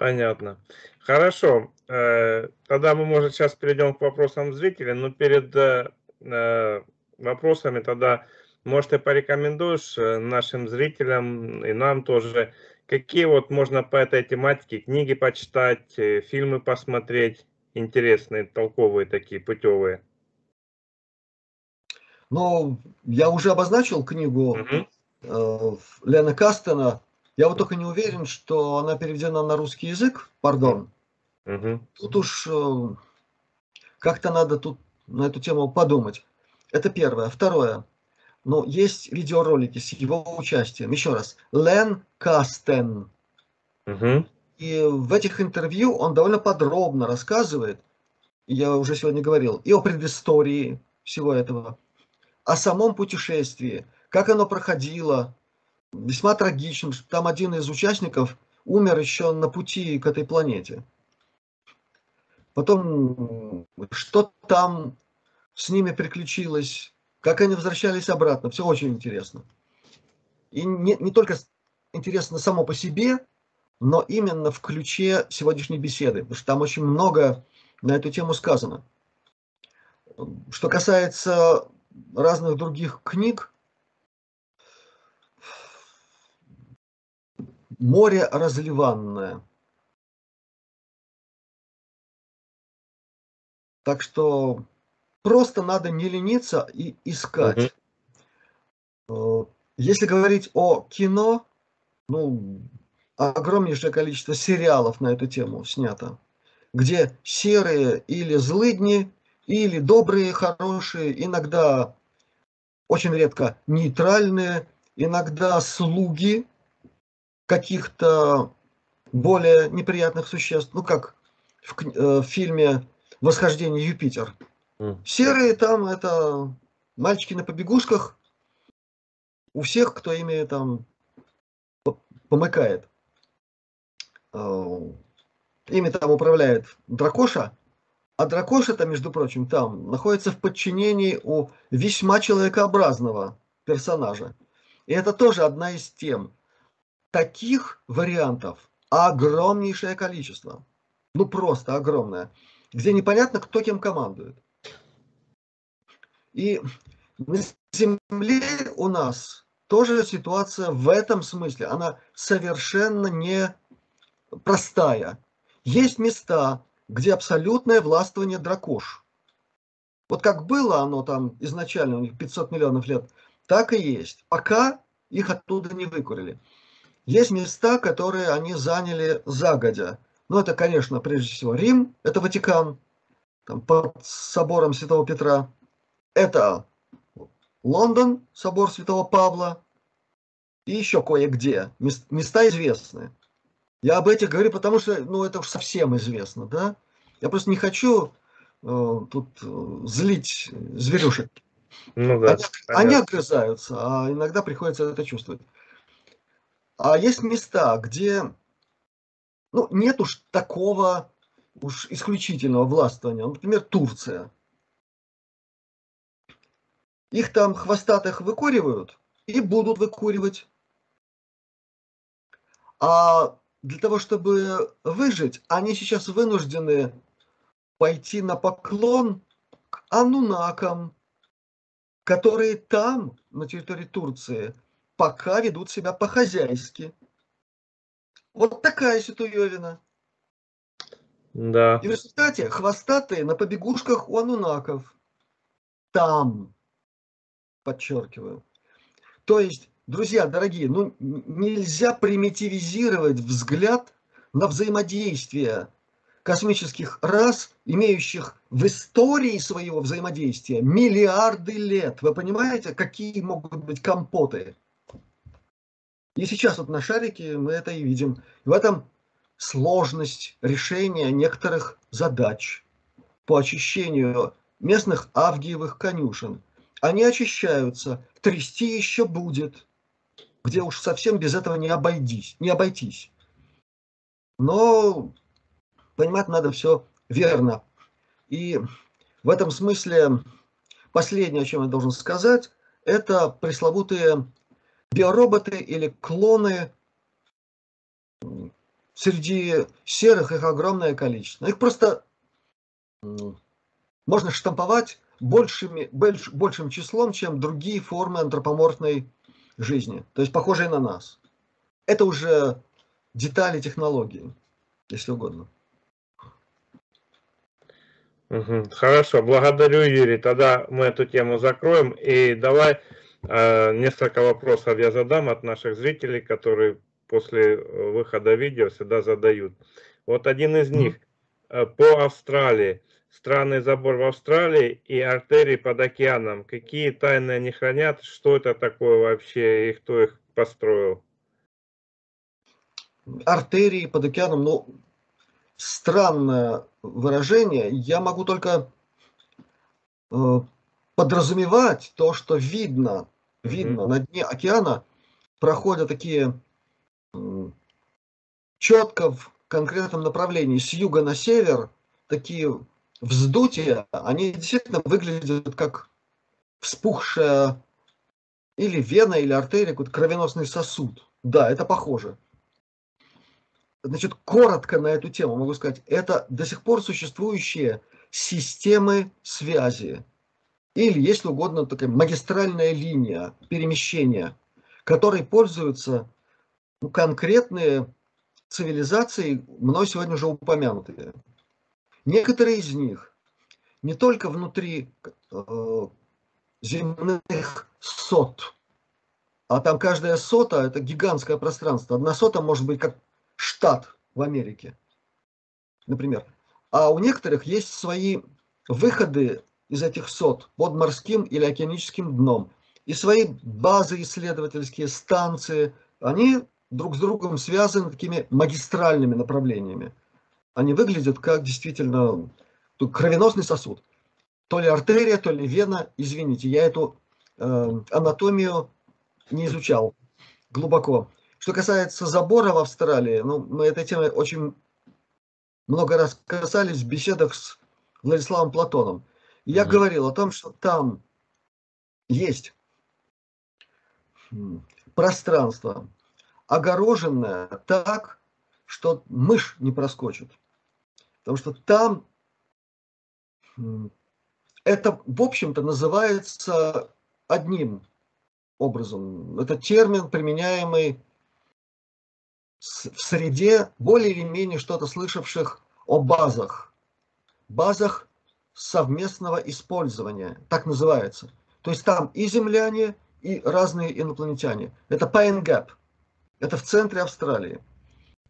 Понятно. Хорошо. Э, тогда мы, может, сейчас перейдем к вопросам зрителей, но перед э, э, вопросами тогда, может, ты порекомендуешь нашим зрителям и нам тоже, какие вот можно по этой тематике книги почитать, фильмы посмотреть, интересные, толковые такие, путевые? Ну, я уже обозначил книгу угу. Лена Кастена. Я вот только не уверен, что она переведена на русский язык, пардон. Угу. Тут уж э, как-то надо тут на эту тему подумать. Это первое. Второе. Ну, есть видеоролики с его участием. Еще раз. Лен Кастен. Угу. И в этих интервью он довольно подробно рассказывает, я уже сегодня говорил, и о предыстории всего этого, о самом путешествии, как оно проходило, весьма трагичным. Там один из участников умер еще на пути к этой планете. Потом, что там с ними приключилось, как они возвращались обратно, все очень интересно. И не, не только интересно само по себе, но именно в ключе сегодняшней беседы, потому что там очень много на эту тему сказано. Что касается разных других книг, море разливанное. Так что просто надо не лениться и искать. Угу. Если говорить о кино, ну, огромнейшее количество сериалов на эту тему снято, где серые или злыдни, или добрые, хорошие, иногда очень редко нейтральные, иногда слуги каких-то более неприятных существ, ну как в, э, в фильме «Восхождение Юпитер». Серые там это мальчики на побегушках, у всех, кто ими там помыкает. Э, ими там управляет Дракоша, а Дракоша-то, между прочим, там находится в подчинении у весьма человекообразного персонажа. И это тоже одна из тем. Таких вариантов огромнейшее количество. Ну, просто огромное. Где непонятно, кто кем командует. И на Земле у нас тоже ситуация в этом смысле. Она совершенно не простая. Есть места, где абсолютное властвование дракош. Вот как было оно там изначально, у них 500 миллионов лет, так и есть. Пока их оттуда не выкурили. Есть места, которые они заняли загодя. Ну, это, конечно, прежде всего Рим, это Ватикан, там, под собором Святого Петра. Это Лондон, собор Святого Павла, и еще кое-где. Места известные. Я об этих говорю, потому что, ну, это уж совсем известно, да. Я просто не хочу э, тут э, злить зверюшек. Ну да. Они, они огрызаются, а иногда приходится это чувствовать. А есть места, где, ну, нет уж такого уж исключительного властвования. Например, Турция. Их там хвостатых выкуривают и будут выкуривать. А для того, чтобы выжить, они сейчас вынуждены пойти на поклон к анунакам, которые там, на территории Турции, пока ведут себя по-хозяйски. Вот такая ситуевина. Да. И в результате хвостатые на побегушках у анунаков. Там, подчеркиваю. То есть Друзья, дорогие, ну нельзя примитивизировать взгляд на взаимодействие космических рас, имеющих в истории своего взаимодействия миллиарды лет. Вы понимаете, какие могут быть компоты? И сейчас вот на шарике мы это и видим. В этом сложность решения некоторых задач по очищению местных авгиевых конюшен. Они очищаются, трясти еще будет где уж совсем без этого не обойдись, не обойтись. Но понимать надо все верно. И В этом смысле последнее, о чем я должен сказать, это пресловутые биороботы или клоны. Среди серых их огромное количество. Их просто можно штамповать большими, больш, большим числом, чем другие формы антропоморфной жизни, то есть похожие на нас. Это уже детали технологии, если угодно. Хорошо, благодарю, Юрий. Тогда мы эту тему закроем. И давай несколько вопросов я задам от наших зрителей, которые после э, выхода видео всегда задают. Вот один из них э, по Австралии. Странный забор в Австралии и артерии под океаном. Какие тайны они хранят? Что это такое вообще и кто их построил? Артерии под океаном, ну, странное выражение. Я могу только э, подразумевать то, что видно, видно на дне океана проходят такие четко в конкретном направлении с юга на север такие вздутия, они действительно выглядят как вспухшая или вена, или артерия, какой-то кровеносный сосуд. Да, это похоже. Значит, коротко на эту тему могу сказать, это до сих пор существующие системы связи, или, если угодно, такая магистральная линия перемещения, которой пользуются ну, конкретные цивилизации, мной сегодня уже упомянутые. Некоторые из них не только внутри э, земных сот, а там каждая сота – это гигантское пространство. Одна сота может быть как штат в Америке, например. А у некоторых есть свои выходы из этих сот под морским или океаническим дном. И свои базы исследовательские, станции, они друг с другом связаны такими магистральными направлениями. Они выглядят как действительно кровеносный сосуд. То ли артерия, то ли вена. Извините, я эту э, анатомию не изучал глубоко. Что касается забора в Австралии, ну, мы этой темой очень много раз касались в беседах с Владиславом Платоном. Я mm-hmm. говорил о том, что там есть пространство, огороженное так, что мышь не проскочит. Потому что там это, в общем-то, называется одним образом. Это термин, применяемый в среде более или менее что-то слышавших о базах. Базах совместного использования, так называется. То есть там и земляне, и разные инопланетяне. Это Pine Gap. Это в центре Австралии.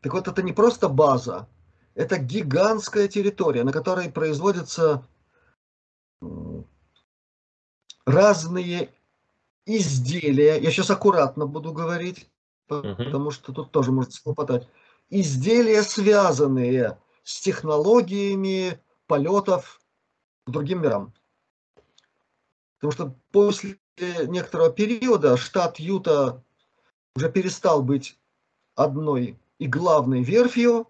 Так вот, это не просто база, это гигантская территория, на которой производятся разные изделия. Я сейчас аккуратно буду говорить потому что тут тоже можно хлопотать. Изделия, связанные с технологиями полетов другим мирам. Потому что после некоторого периода штат Юта уже перестал быть одной и главной верфью,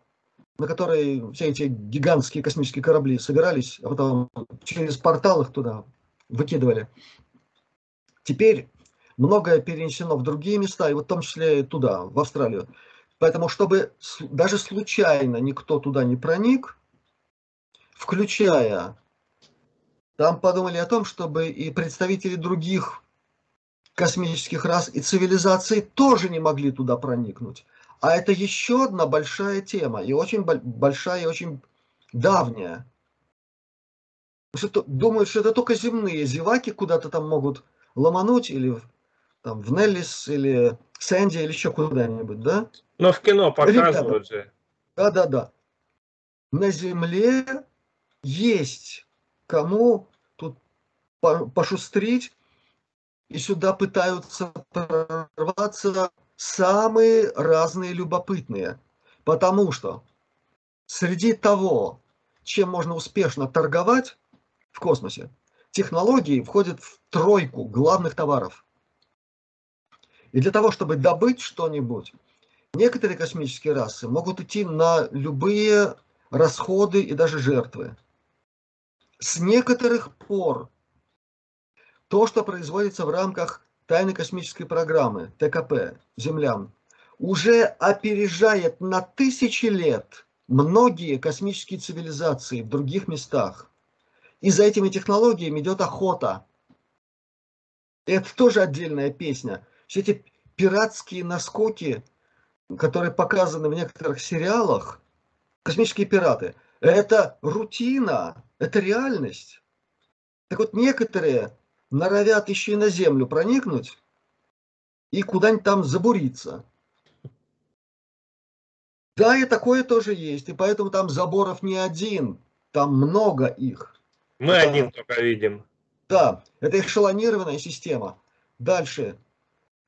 на которой все эти гигантские космические корабли собирались, а потом через портал их туда выкидывали. Теперь многое перенесено в другие места, и вот в том числе и туда, в Австралию. Поэтому, чтобы даже случайно никто туда не проник, включая, там подумали о том, чтобы и представители других космических рас и цивилизаций тоже не могли туда проникнуть. А это еще одна большая тема, и очень большая, и очень давняя. Что думают, что это только земные зеваки куда-то там могут ломануть или там, в Неллис или Сэнди или еще куда-нибудь, да? Но в кино показывают же. Да-да-да. На Земле есть кому пошустрить, и сюда пытаются прорваться самые разные любопытные. Потому что среди того, чем можно успешно торговать в космосе, технологии входят в тройку главных товаров – и для того, чтобы добыть что-нибудь, некоторые космические расы могут идти на любые расходы и даже жертвы. С некоторых пор то, что производится в рамках тайной космической программы ТКП землян, уже опережает на тысячи лет многие космические цивилизации в других местах. И за этими технологиями идет охота. Это тоже отдельная песня. Все эти пиратские наскоки, которые показаны в некоторых сериалах, космические пираты, это рутина, это реальность. Так вот, некоторые норовят еще и на Землю проникнуть и куда-нибудь там забуриться. Да, и такое тоже есть, и поэтому там заборов не один, там много их. Мы это, один только видим. Да, это эшелонированная система. Дальше.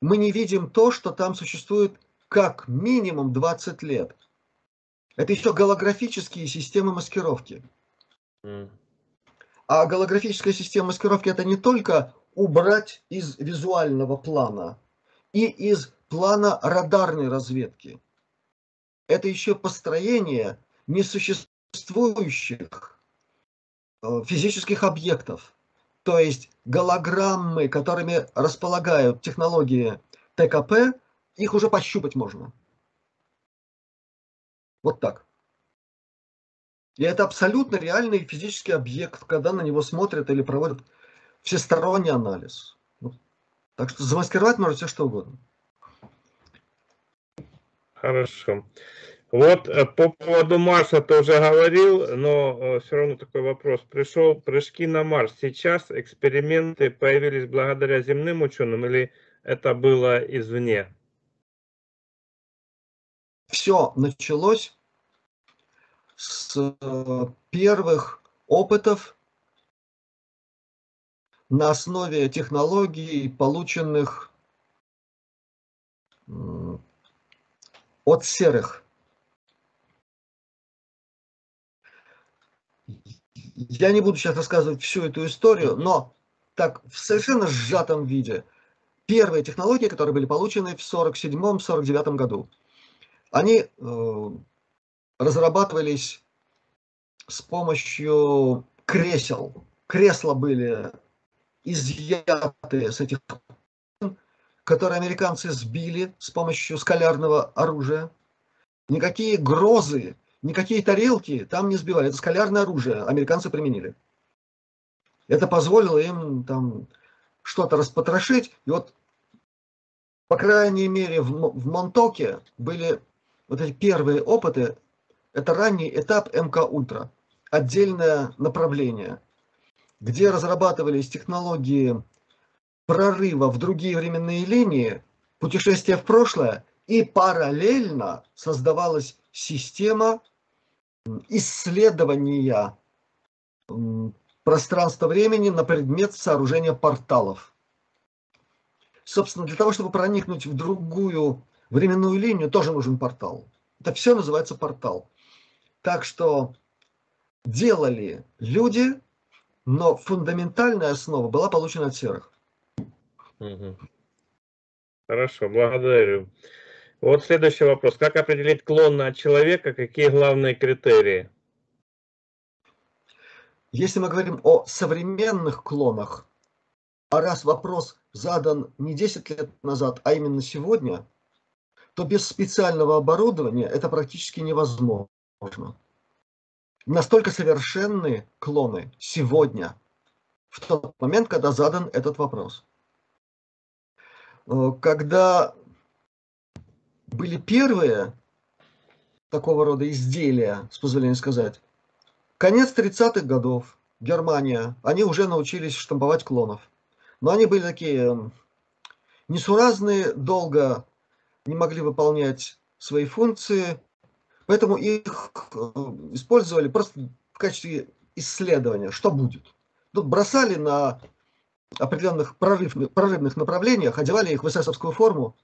Мы не видим то, что там существует как минимум 20 лет. Это еще голографические системы маскировки. Mm. А голографическая система маскировки это не только убрать из визуального плана и из плана радарной разведки. Это еще построение несуществующих э, физических объектов. То есть голограммы, которыми располагают технологии ТКП, их уже пощупать можно. Вот так. И это абсолютно реальный физический объект, когда на него смотрят или проводят всесторонний анализ. Так что замаскировать можно все что угодно. Хорошо. Вот э, по поводу Марса ты уже говорил, но э, все равно такой вопрос пришел. Прыжки на Марс. Сейчас эксперименты появились благодаря земным ученым или это было извне? Все началось первых опытов на основе технологий, полученных от серых. Я не буду сейчас рассказывать всю эту историю, но так в совершенно сжатом виде. Первые технологии, которые были получены в 1947-1949 году, они э, разрабатывались с помощью кресел. Кресла были изъяты с этих, которые американцы сбили с помощью скалярного оружия. Никакие грозы, никакие тарелки там не сбивали. Это скалярное оружие американцы применили. Это позволило им там что-то распотрошить. И вот, по крайней мере, в, в Монтоке были вот эти первые опыты это ранний этап МК Ультра, отдельное направление, где разрабатывались технологии прорыва в другие временные линии, путешествия в прошлое, и параллельно создавалась система исследования пространства-времени на предмет сооружения порталов. Собственно, для того, чтобы проникнуть в другую временную линию, тоже нужен портал. Это все называется портал. Так что делали люди, но фундаментальная основа была получена от серых. Хорошо, благодарю. Вот следующий вопрос. Как определить клон от человека? Какие главные критерии? Если мы говорим о современных клонах, а раз вопрос задан не 10 лет назад, а именно сегодня, то без специального оборудования это практически невозможно можно. Настолько совершенны клоны сегодня, в тот момент, когда задан этот вопрос. Э, когда были первые такого рода изделия, с позволения сказать, конец 30-х годов, Германия, они уже научились штамповать клонов. Но они были такие несуразные, долго не могли выполнять свои функции, Поэтому их э, использовали просто в качестве исследования, что будет. Тут бросали на определенных прорыв, прорывных направлениях, одевали их в эсэсовскую форму.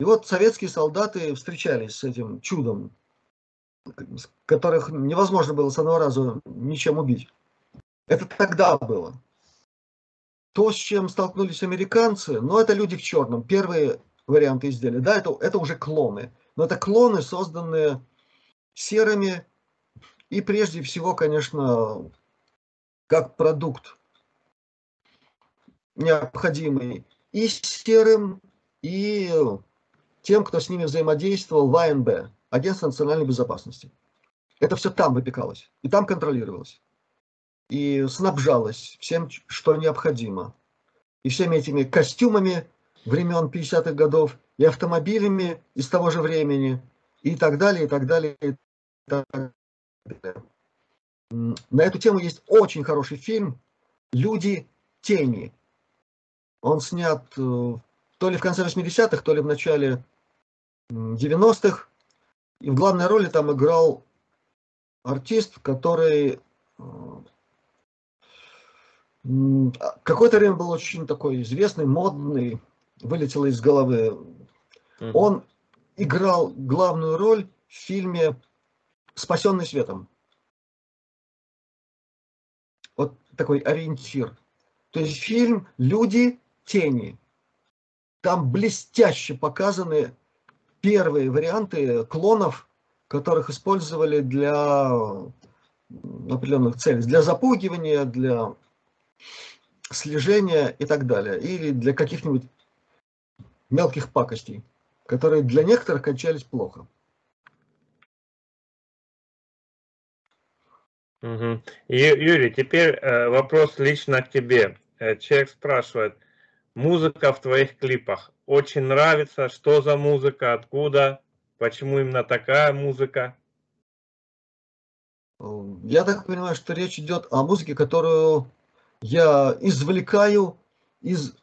И вот советские солдаты встречались с этим чудом, которых невозможно было с одного раза ничем убить. Это тогда было. То, с чем столкнулись американцы, ну, это люди в черном. Первые варианты изделия. Да, это, это уже клоны. Но это клоны, созданные серыми и прежде всего, конечно, как продукт необходимый и серым, и тем, кто с ними взаимодействовал в АНБ, Агентство национальной безопасности. Это все там выпекалось, и там контролировалось, и снабжалось всем, что необходимо. И всеми этими костюмами времен 50-х годов, и автомобилями из того же времени, и так далее, и так далее, и. На эту тему есть очень хороший фильм «Люди тени». Он снят э, то ли в конце 80-х, то ли в начале 90-х. И в главной роли там играл артист, который э, какое-то время был очень такой известный, модный, вылетело из головы. Он играл главную роль в фильме «Спасенный светом». Вот такой ориентир. То есть фильм «Люди тени». Там блестяще показаны первые варианты клонов, которых использовали для определенных целей, для запугивания, для слежения и так далее, или для каких-нибудь мелких пакостей, которые для некоторых кончались плохо. Угу. Юрий, теперь э, вопрос лично к тебе. Э, человек спрашивает, музыка в твоих клипах очень нравится, что за музыка, откуда, почему именно такая музыка? Я так понимаю, что речь идет о музыке, которую я извлекаю из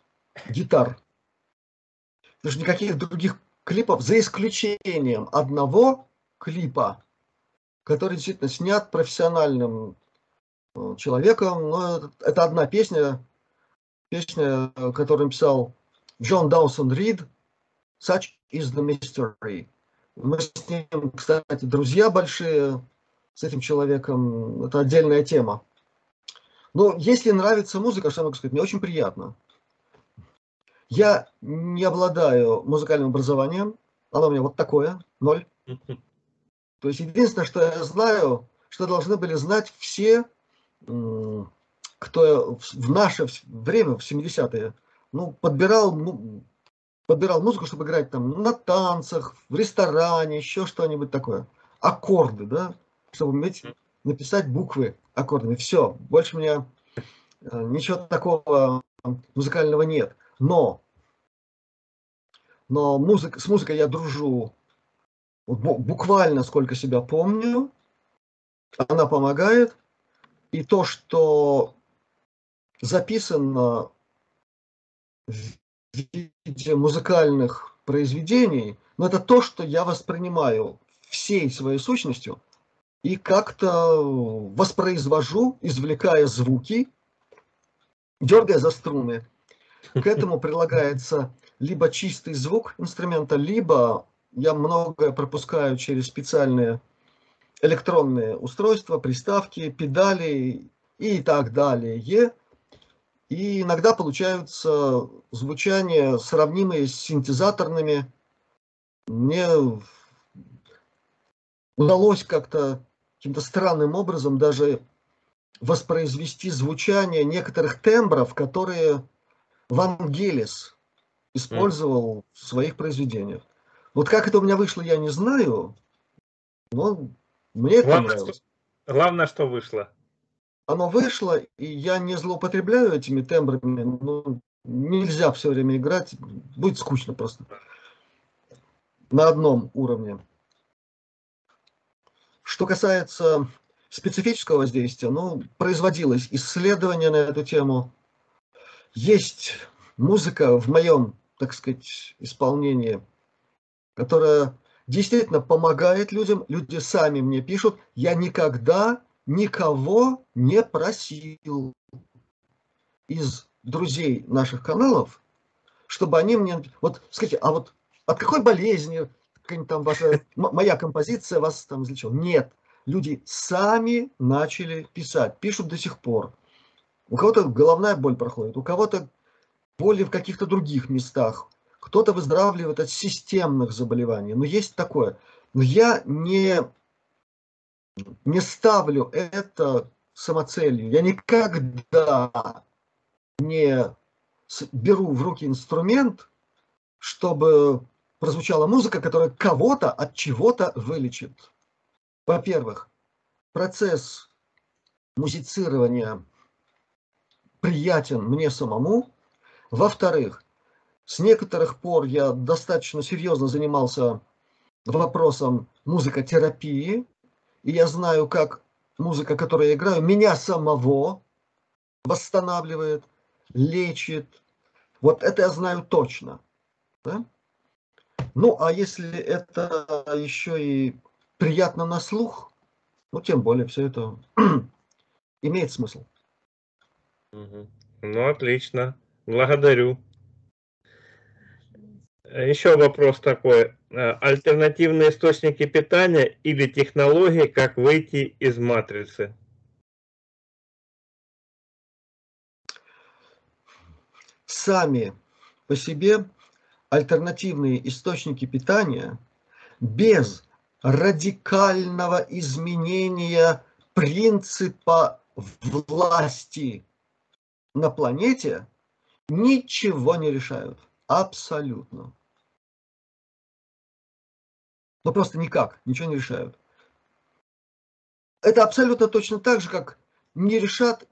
гитар. Потому что никаких других клипов, за исключением одного клипа, который действительно снят профессиональным э, человеком. Но это, это одна песня, песня, которую написал Джон Даусон Рид, Such is the Mystery. Мы с ним, кстати, друзья большие, с этим человеком, это отдельная тема. Но если нравится музыка, что я могу сказать, мне очень приятно. Я не обладаю музыкальным образованием, оно у меня вот такое, ноль. То есть единственное, что я знаю, что должны были знать все, кто в наше время, в 70-е, ну, подбирал, ну, подбирал музыку, чтобы играть там на танцах, в ресторане, еще что-нибудь такое. Аккорды, да, чтобы уметь написать буквы аккордами. Все, больше у меня э, ничего такого музыкального нет. Но, но музыка, с музыкой я дружу буквально сколько себя помню. Она помогает. И то, что записано в виде музыкальных произведений, но это то, что я воспринимаю всей своей сущностью и как-то воспроизвожу, извлекая звуки, дергая за струны. К этому прилагается либо чистый звук инструмента, либо я многое пропускаю через специальные электронные устройства, приставки, педали и так далее. И иногда получаются звучания, сравнимые с синтезаторными. Мне удалось как-то каким-то странным образом даже воспроизвести звучание некоторых тембров, которые Вангелис использовал в своих произведениях. Вот как это у меня вышло, я не знаю, но мне это главное, понравилось. Что, главное, что вышло. Оно вышло, и я не злоупотребляю этими тембрами. Ну, нельзя все время играть, будет скучно просто. На одном уровне. Что касается специфического воздействия, ну, производилось исследование на эту тему. Есть музыка в моем, так сказать, исполнении – которая действительно помогает людям. Люди сами мне пишут, я никогда никого не просил из друзей наших каналов, чтобы они мне... Вот скажите, а вот от какой болезни там ваша, моя композиция вас там излечила? Нет. Люди сами начали писать, пишут до сих пор. У кого-то головная боль проходит, у кого-то боли в каких-то других местах, кто-то выздоравливает от системных заболеваний. Но есть такое. Но я не, не ставлю это самоцелью. Я никогда не беру в руки инструмент, чтобы прозвучала музыка, которая кого-то от чего-то вылечит. Во-первых, процесс музицирования приятен мне самому. Во-вторых, с некоторых пор я достаточно серьезно занимался вопросом музыкотерапии, и я знаю, как музыка, которую я играю, меня самого восстанавливает, лечит. Вот это я знаю точно. Да? Ну, а если это еще и приятно на слух, ну, тем более все это имеет смысл. Ну, отлично. Благодарю. Еще вопрос такой. Э, альтернативные источники питания или технологии, как выйти из матрицы? Сами по себе альтернативные источники питания без радикального изменения принципа власти на планете ничего не решают. Абсолютно. Ну просто никак, ничего не решают. Это абсолютно точно так же, как не решат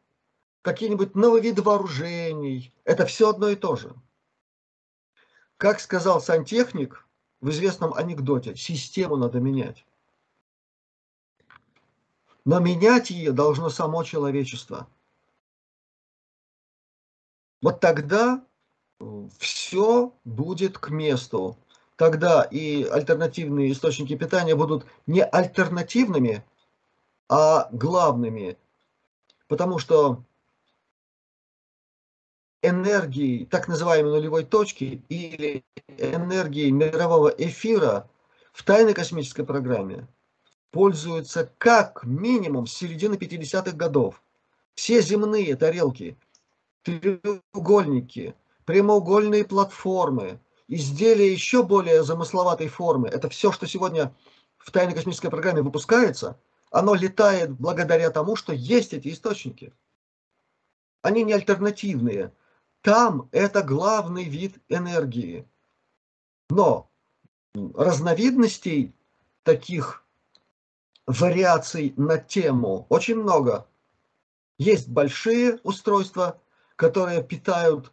какие-нибудь новые виды вооружений. Это все одно и то же. Как сказал сантехник в известном анекдоте, систему надо менять. Но менять ее должно само человечество. Вот тогда все будет к месту. Тогда и альтернативные источники питания будут не альтернативными, а главными. Потому что энергии так называемой нулевой точки или энергии мирового эфира в тайной космической программе пользуются как минимум с середины 50-х годов. Все земные тарелки, треугольники, прямоугольные платформы, изделия еще более замысловатой формы. Это все, что сегодня в тайной космической программе выпускается, оно летает благодаря тому, что есть эти источники. Они не альтернативные. Там это главный вид энергии. Но разновидностей таких вариаций на тему очень много. Есть большие устройства, которые питают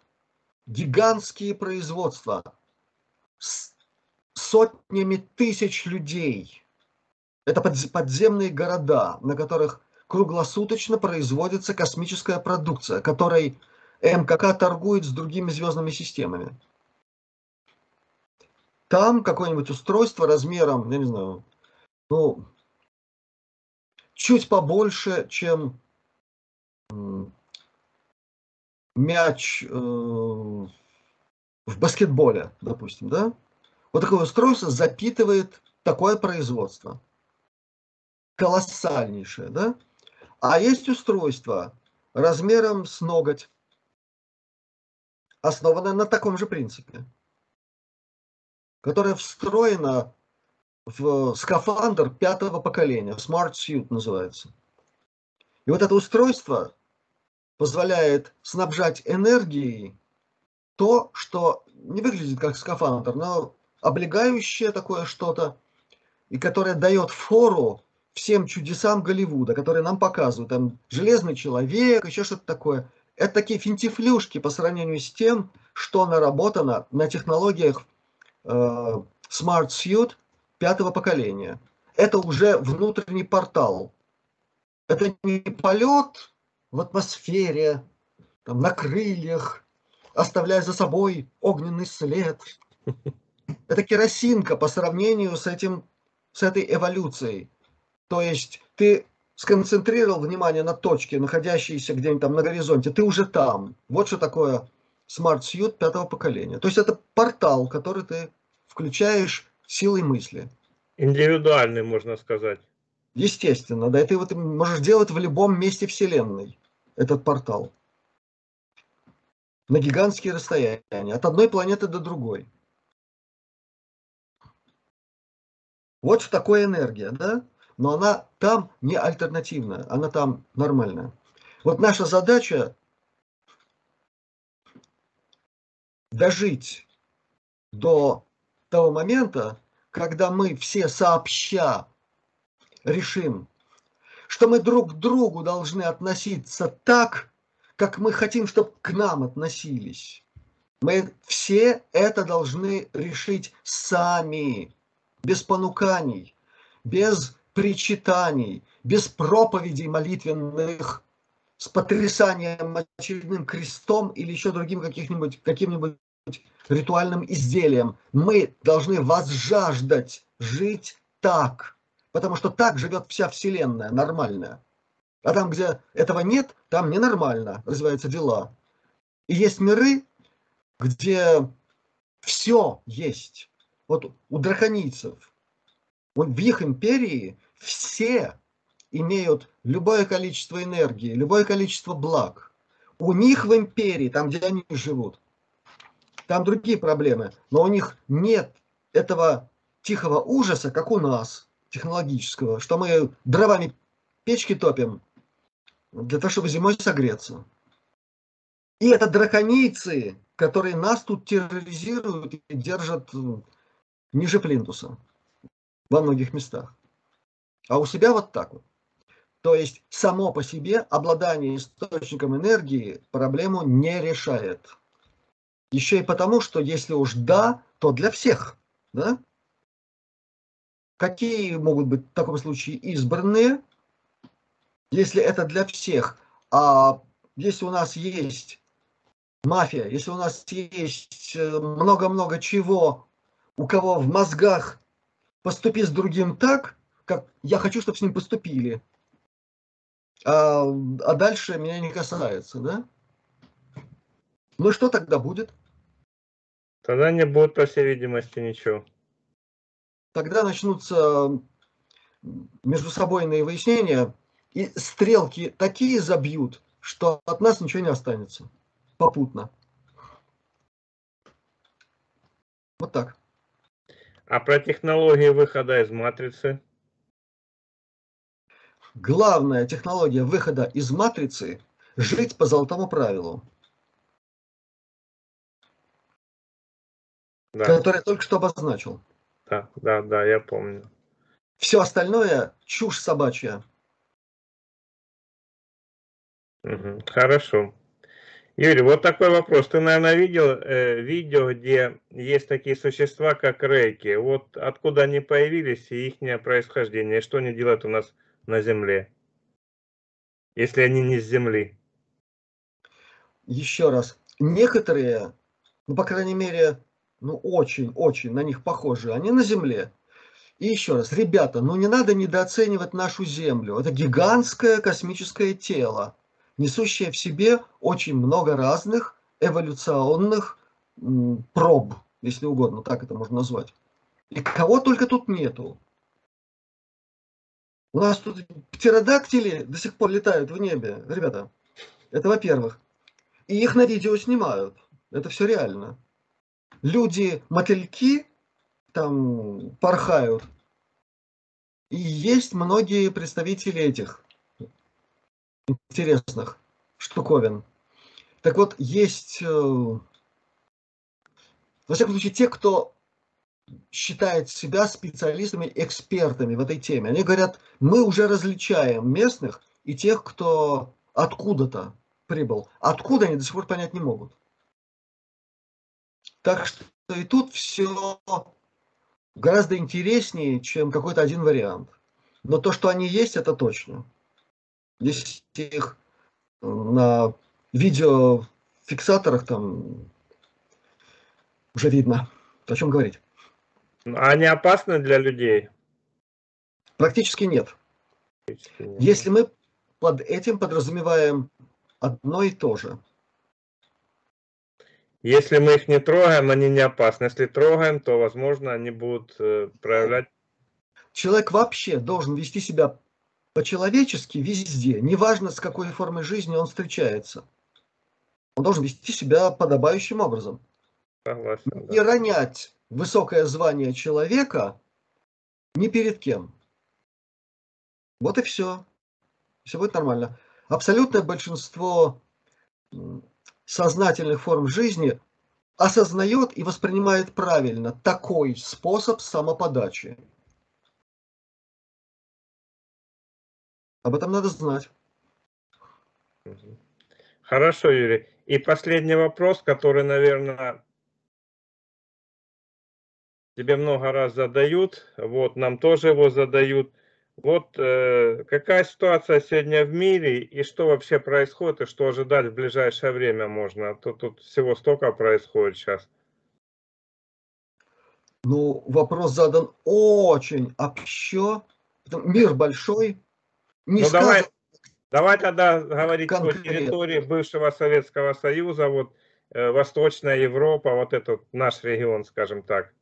гигантские производства с сотнями тысяч людей. Это подземные города, на которых круглосуточно производится космическая продукция, которой МКК торгует с другими звездными системами. Там какое-нибудь устройство размером, я не знаю, ну, чуть побольше, чем мяч э, в баскетболе, допустим, да? Вот такое устройство запитывает такое производство. Колоссальнейшее, да? А есть устройство размером с ноготь, основанное на таком же принципе, которое встроено в скафандр пятого поколения, Smart Suit называется. И вот это устройство позволяет снабжать энергией то, что не выглядит как скафандр, но облегающее такое что-то, и которое дает фору всем чудесам Голливуда, которые нам показывают. Там железный человек, еще что-то такое. Это такие финтифлюшки по сравнению с тем, что наработано на технологиях э, Smart Suite пятого поколения. Это уже внутренний портал. Это не полет в атмосфере, там, на крыльях, оставляя за собой огненный след. Это керосинка по сравнению с, этим, с этой эволюцией. То есть ты сконцентрировал внимание на точке, находящейся где-нибудь там на горизонте, ты уже там. Вот что такое Smart Suite пятого поколения. То есть это портал, который ты включаешь силой мысли. Индивидуальный, можно сказать. Естественно, да, и ты вот можешь делать в любом месте Вселенной этот портал. На гигантские расстояния, от одной планеты до другой. Вот что такое энергия, да? но она там не альтернативная, она там нормальная. Вот наша задача дожить до того момента, когда мы все сообща решим, что мы друг к другу должны относиться так, как мы хотим, чтобы к нам относились. Мы все это должны решить сами, без понуканий, без причитаний, без проповедей молитвенных, с потрясанием очередным крестом или еще другим каким-нибудь каким-нибудь ритуальным изделием. Мы должны возжаждать жить так, потому что так живет вся Вселенная, нормальная. А там, где этого нет, там ненормально развиваются дела. И есть миры, где все есть. Вот у драконийцев, вот в их империи все имеют любое количество энергии, любое количество благ. У них в империи, там, где они живут, там другие проблемы, но у них нет этого тихого ужаса, как у нас, технологического, что мы дровами печки топим для того, чтобы зимой согреться. И это драконийцы, которые нас тут терроризируют и держат ниже плинтуса во многих местах. А у себя вот так вот. То есть само по себе обладание источником энергии проблему не решает. Еще и потому, что если уж да, то для всех. Да? Какие могут быть в таком случае избранные, если это для всех? А если у нас есть мафия, если у нас есть э, много-много чего, у кого в мозгах поступи с другим так, как я хочу, чтобы с ним поступили, а, а дальше меня не касается, да? Ну и что тогда будет? Тогда не будет, по всей видимости, ничего тогда начнутся между собойные выяснения, и стрелки такие забьют, что от нас ничего не останется попутно. Вот так. А про технологии выхода из матрицы? Главная технология выхода из матрицы – жить по золотому правилу. Да. Которое я только что обозначил да, да, да, я помню. Все остальное чушь собачья. Хорошо. Юрий, вот такой вопрос. Ты, наверное, видел э, видео, где есть такие существа, как рейки. Вот откуда они появились и их происхождение, что они делают у нас на Земле, если они не с Земли? Еще раз. Некоторые, ну, по крайней мере, ну очень-очень на них похожи, они на Земле. И еще раз, ребята, ну не надо недооценивать нашу Землю. Это гигантское космическое тело, несущее в себе очень много разных эволюционных проб, если угодно, так это можно назвать. И кого только тут нету. У нас тут птеродактили до сих пор летают в небе, ребята. Это во-первых. И их на видео снимают. Это все реально люди-мотыльки там порхают. И есть многие представители этих интересных штуковин. Так вот, есть, э, во всяком случае, те, кто считает себя специалистами, экспертами в этой теме. Они говорят, мы уже различаем местных и тех, кто откуда-то прибыл. Откуда они до сих пор понять не могут. Так что и тут все гораздо интереснее, чем какой-то один вариант. Но то, что они есть, это точно. Если их на видеофиксаторах там уже видно, о чем говорить. А они опасны для людей? Практически нет. Практически нет. Если мы под этим подразумеваем одно и то же – если мы их не трогаем, они не опасны. Если трогаем, то, возможно, они будут э, проявлять... Человек вообще должен вести себя по-человечески везде. Неважно, с какой формой жизни он встречается. Он должен вести себя подобающим образом. Согласен, да. Не ронять высокое звание человека ни перед кем. Вот и все. Все будет нормально. Абсолютное большинство сознательных форм жизни осознает и воспринимает правильно такой способ самоподачи. Об этом надо знать. Хорошо, Юрий. И последний вопрос, который, наверное, тебе много раз задают, вот нам тоже его задают. Вот э, какая ситуация сегодня в мире и что вообще происходит и что ожидать в ближайшее время можно? Тут, тут всего столько происходит сейчас. Ну, вопрос задан очень общо. Мир большой. Не ну, сказано... давай, давай тогда говорить конкретно. о территории бывшего Советского Союза, вот э, Восточная Европа, вот этот наш регион, скажем так.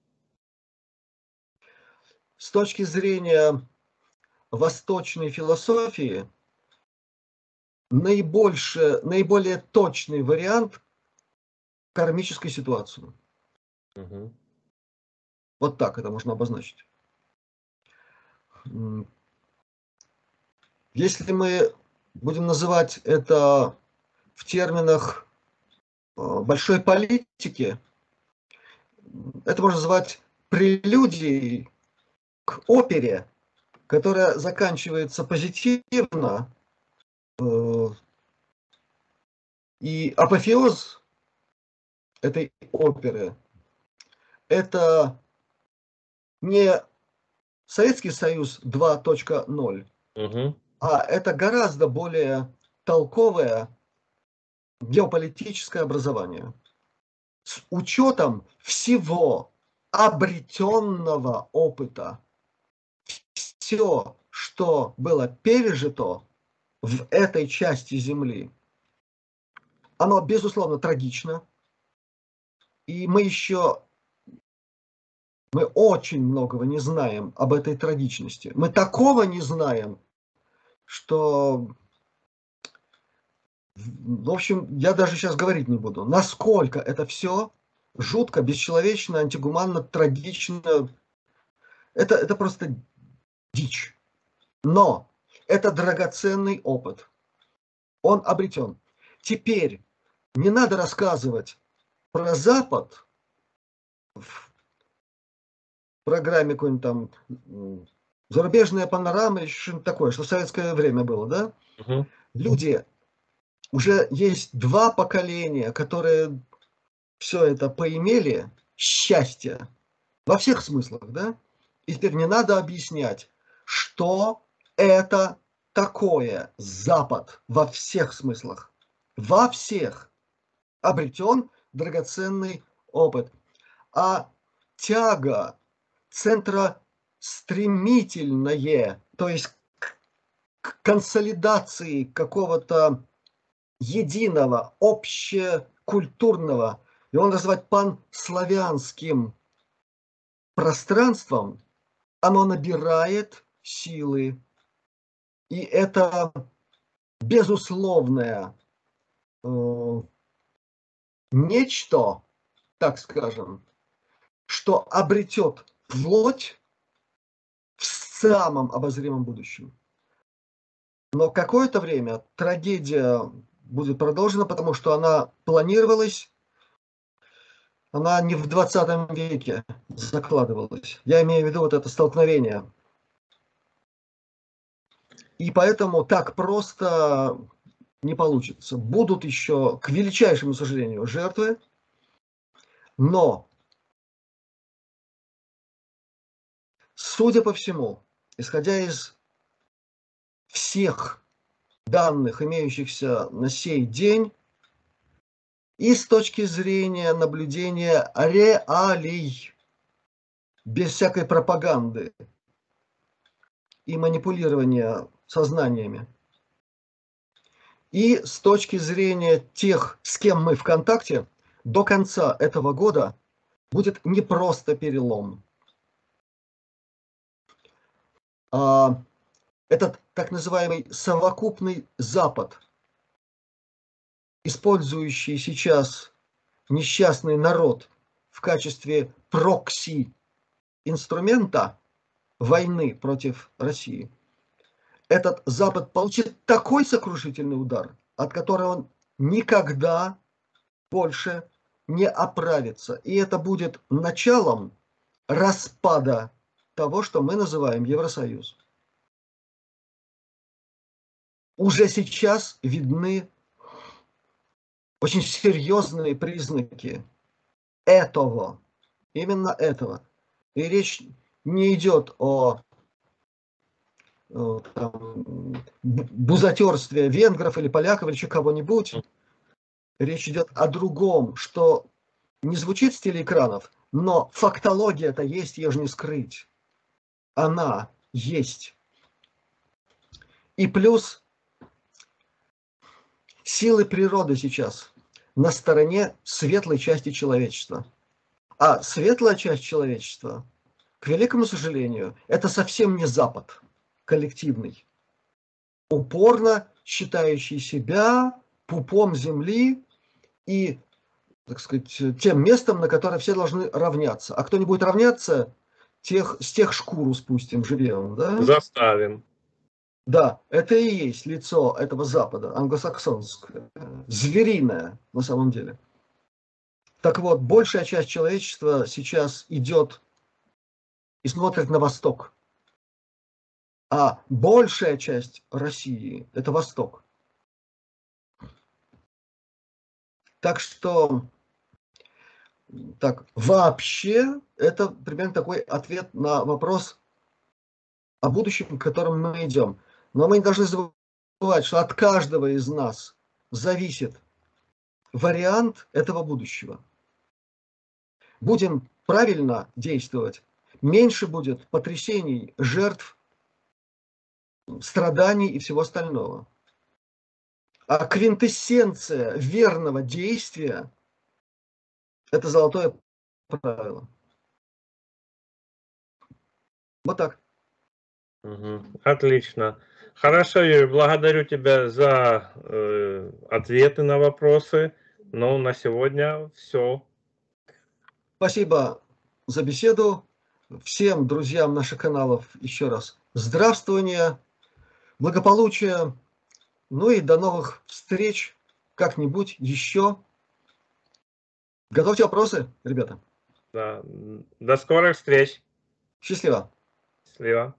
С точки зрения восточной философии наибольше, наиболее точный вариант кармической ситуации. Угу. Вот так это можно обозначить. Если мы будем называть это в терминах э, большой политики, это можно назвать прелюдией к опере, которая заканчивается позитивно, э, и апофеоз этой оперы – это не Советский Союз 2.0, угу. А это гораздо более толковое геополитическое образование с учетом всего обретенного опыта все, что было пережито в этой части Земли, оно, безусловно, трагично. И мы еще, мы очень многого не знаем об этой трагичности. Мы такого не знаем, что, в общем, я даже сейчас говорить не буду, насколько это все жутко, бесчеловечно, антигуманно, трагично. Это, это просто дичь. Но это драгоценный опыт. Он обретен. Теперь не надо рассказывать про Запад в программе какой-нибудь там зарубежная панорама что-нибудь такое, что в советское время было, да? Угу. Люди, уже есть два поколения, которые все это поимели, счастье, во всех смыслах, да? И теперь не надо объяснять, что это такое Запад во всех смыслах. Во всех. Обретен драгоценный опыт. А тяга центра стремительное, то есть к консолидации какого-то единого, общекультурного, его назвать панславянским пространством, оно набирает силы. И это безусловное э, нечто, так скажем, что обретет плоть самом обозримом будущем. Но какое-то время трагедия будет продолжена, потому что она планировалась, она не в 20 веке закладывалась. Я имею в виду вот это столкновение и поэтому так просто не получится. Будут еще, к величайшему сожалению, жертвы, но, судя по всему, исходя из всех данных, имеющихся на сей день, и с точки зрения наблюдения реалий, без всякой пропаганды и манипулирования сознаниями. И с точки зрения тех, с кем мы в контакте, до конца этого года будет не просто перелом. А этот так называемый совокупный Запад, использующий сейчас несчастный народ в качестве прокси инструмента войны против России – этот Запад получит такой сокрушительный удар, от которого он никогда больше не оправится. И это будет началом распада того, что мы называем Евросоюз. Уже сейчас видны очень серьезные признаки этого, именно этого. И речь не идет о, там, бузатерстве венгров или поляков или еще кого-нибудь. Речь идет о другом, что не звучит с телеэкранов, но фактология-то есть, ее же не скрыть. Она есть. И плюс силы природы сейчас на стороне светлой части человечества. А светлая часть человечества, к великому сожалению, это совсем не Запад коллективный, упорно считающий себя пупом земли и так сказать, тем местом, на которое все должны равняться. А кто не будет равняться, тех, с тех шкуру спустим, живем. Да? Заставим. Да, это и есть лицо этого Запада, англосаксонское, звериное на самом деле. Так вот, большая часть человечества сейчас идет и смотрит на восток. А большая часть России – это восток. Так что так, вообще, это примерно такой ответ на вопрос о будущем, к которому мы идем. Но мы не должны забывать, что от каждого из нас зависит вариант этого будущего. Будем правильно действовать, меньше будет потрясений, жертв, страданий и всего остального. А квинтэссенция верного действия – это золотое правило. Вот так. Угу. Отлично. Хорошо, Юрий, благодарю тебя за э, ответы на вопросы. Ну, на сегодня все. Спасибо за беседу. Всем друзьям наших каналов еще раз здравствования, благополучия. Ну и до новых встреч как-нибудь еще. Готовьте вопросы, ребята. Да. До скорых встреч. Счастливо. Счастливо.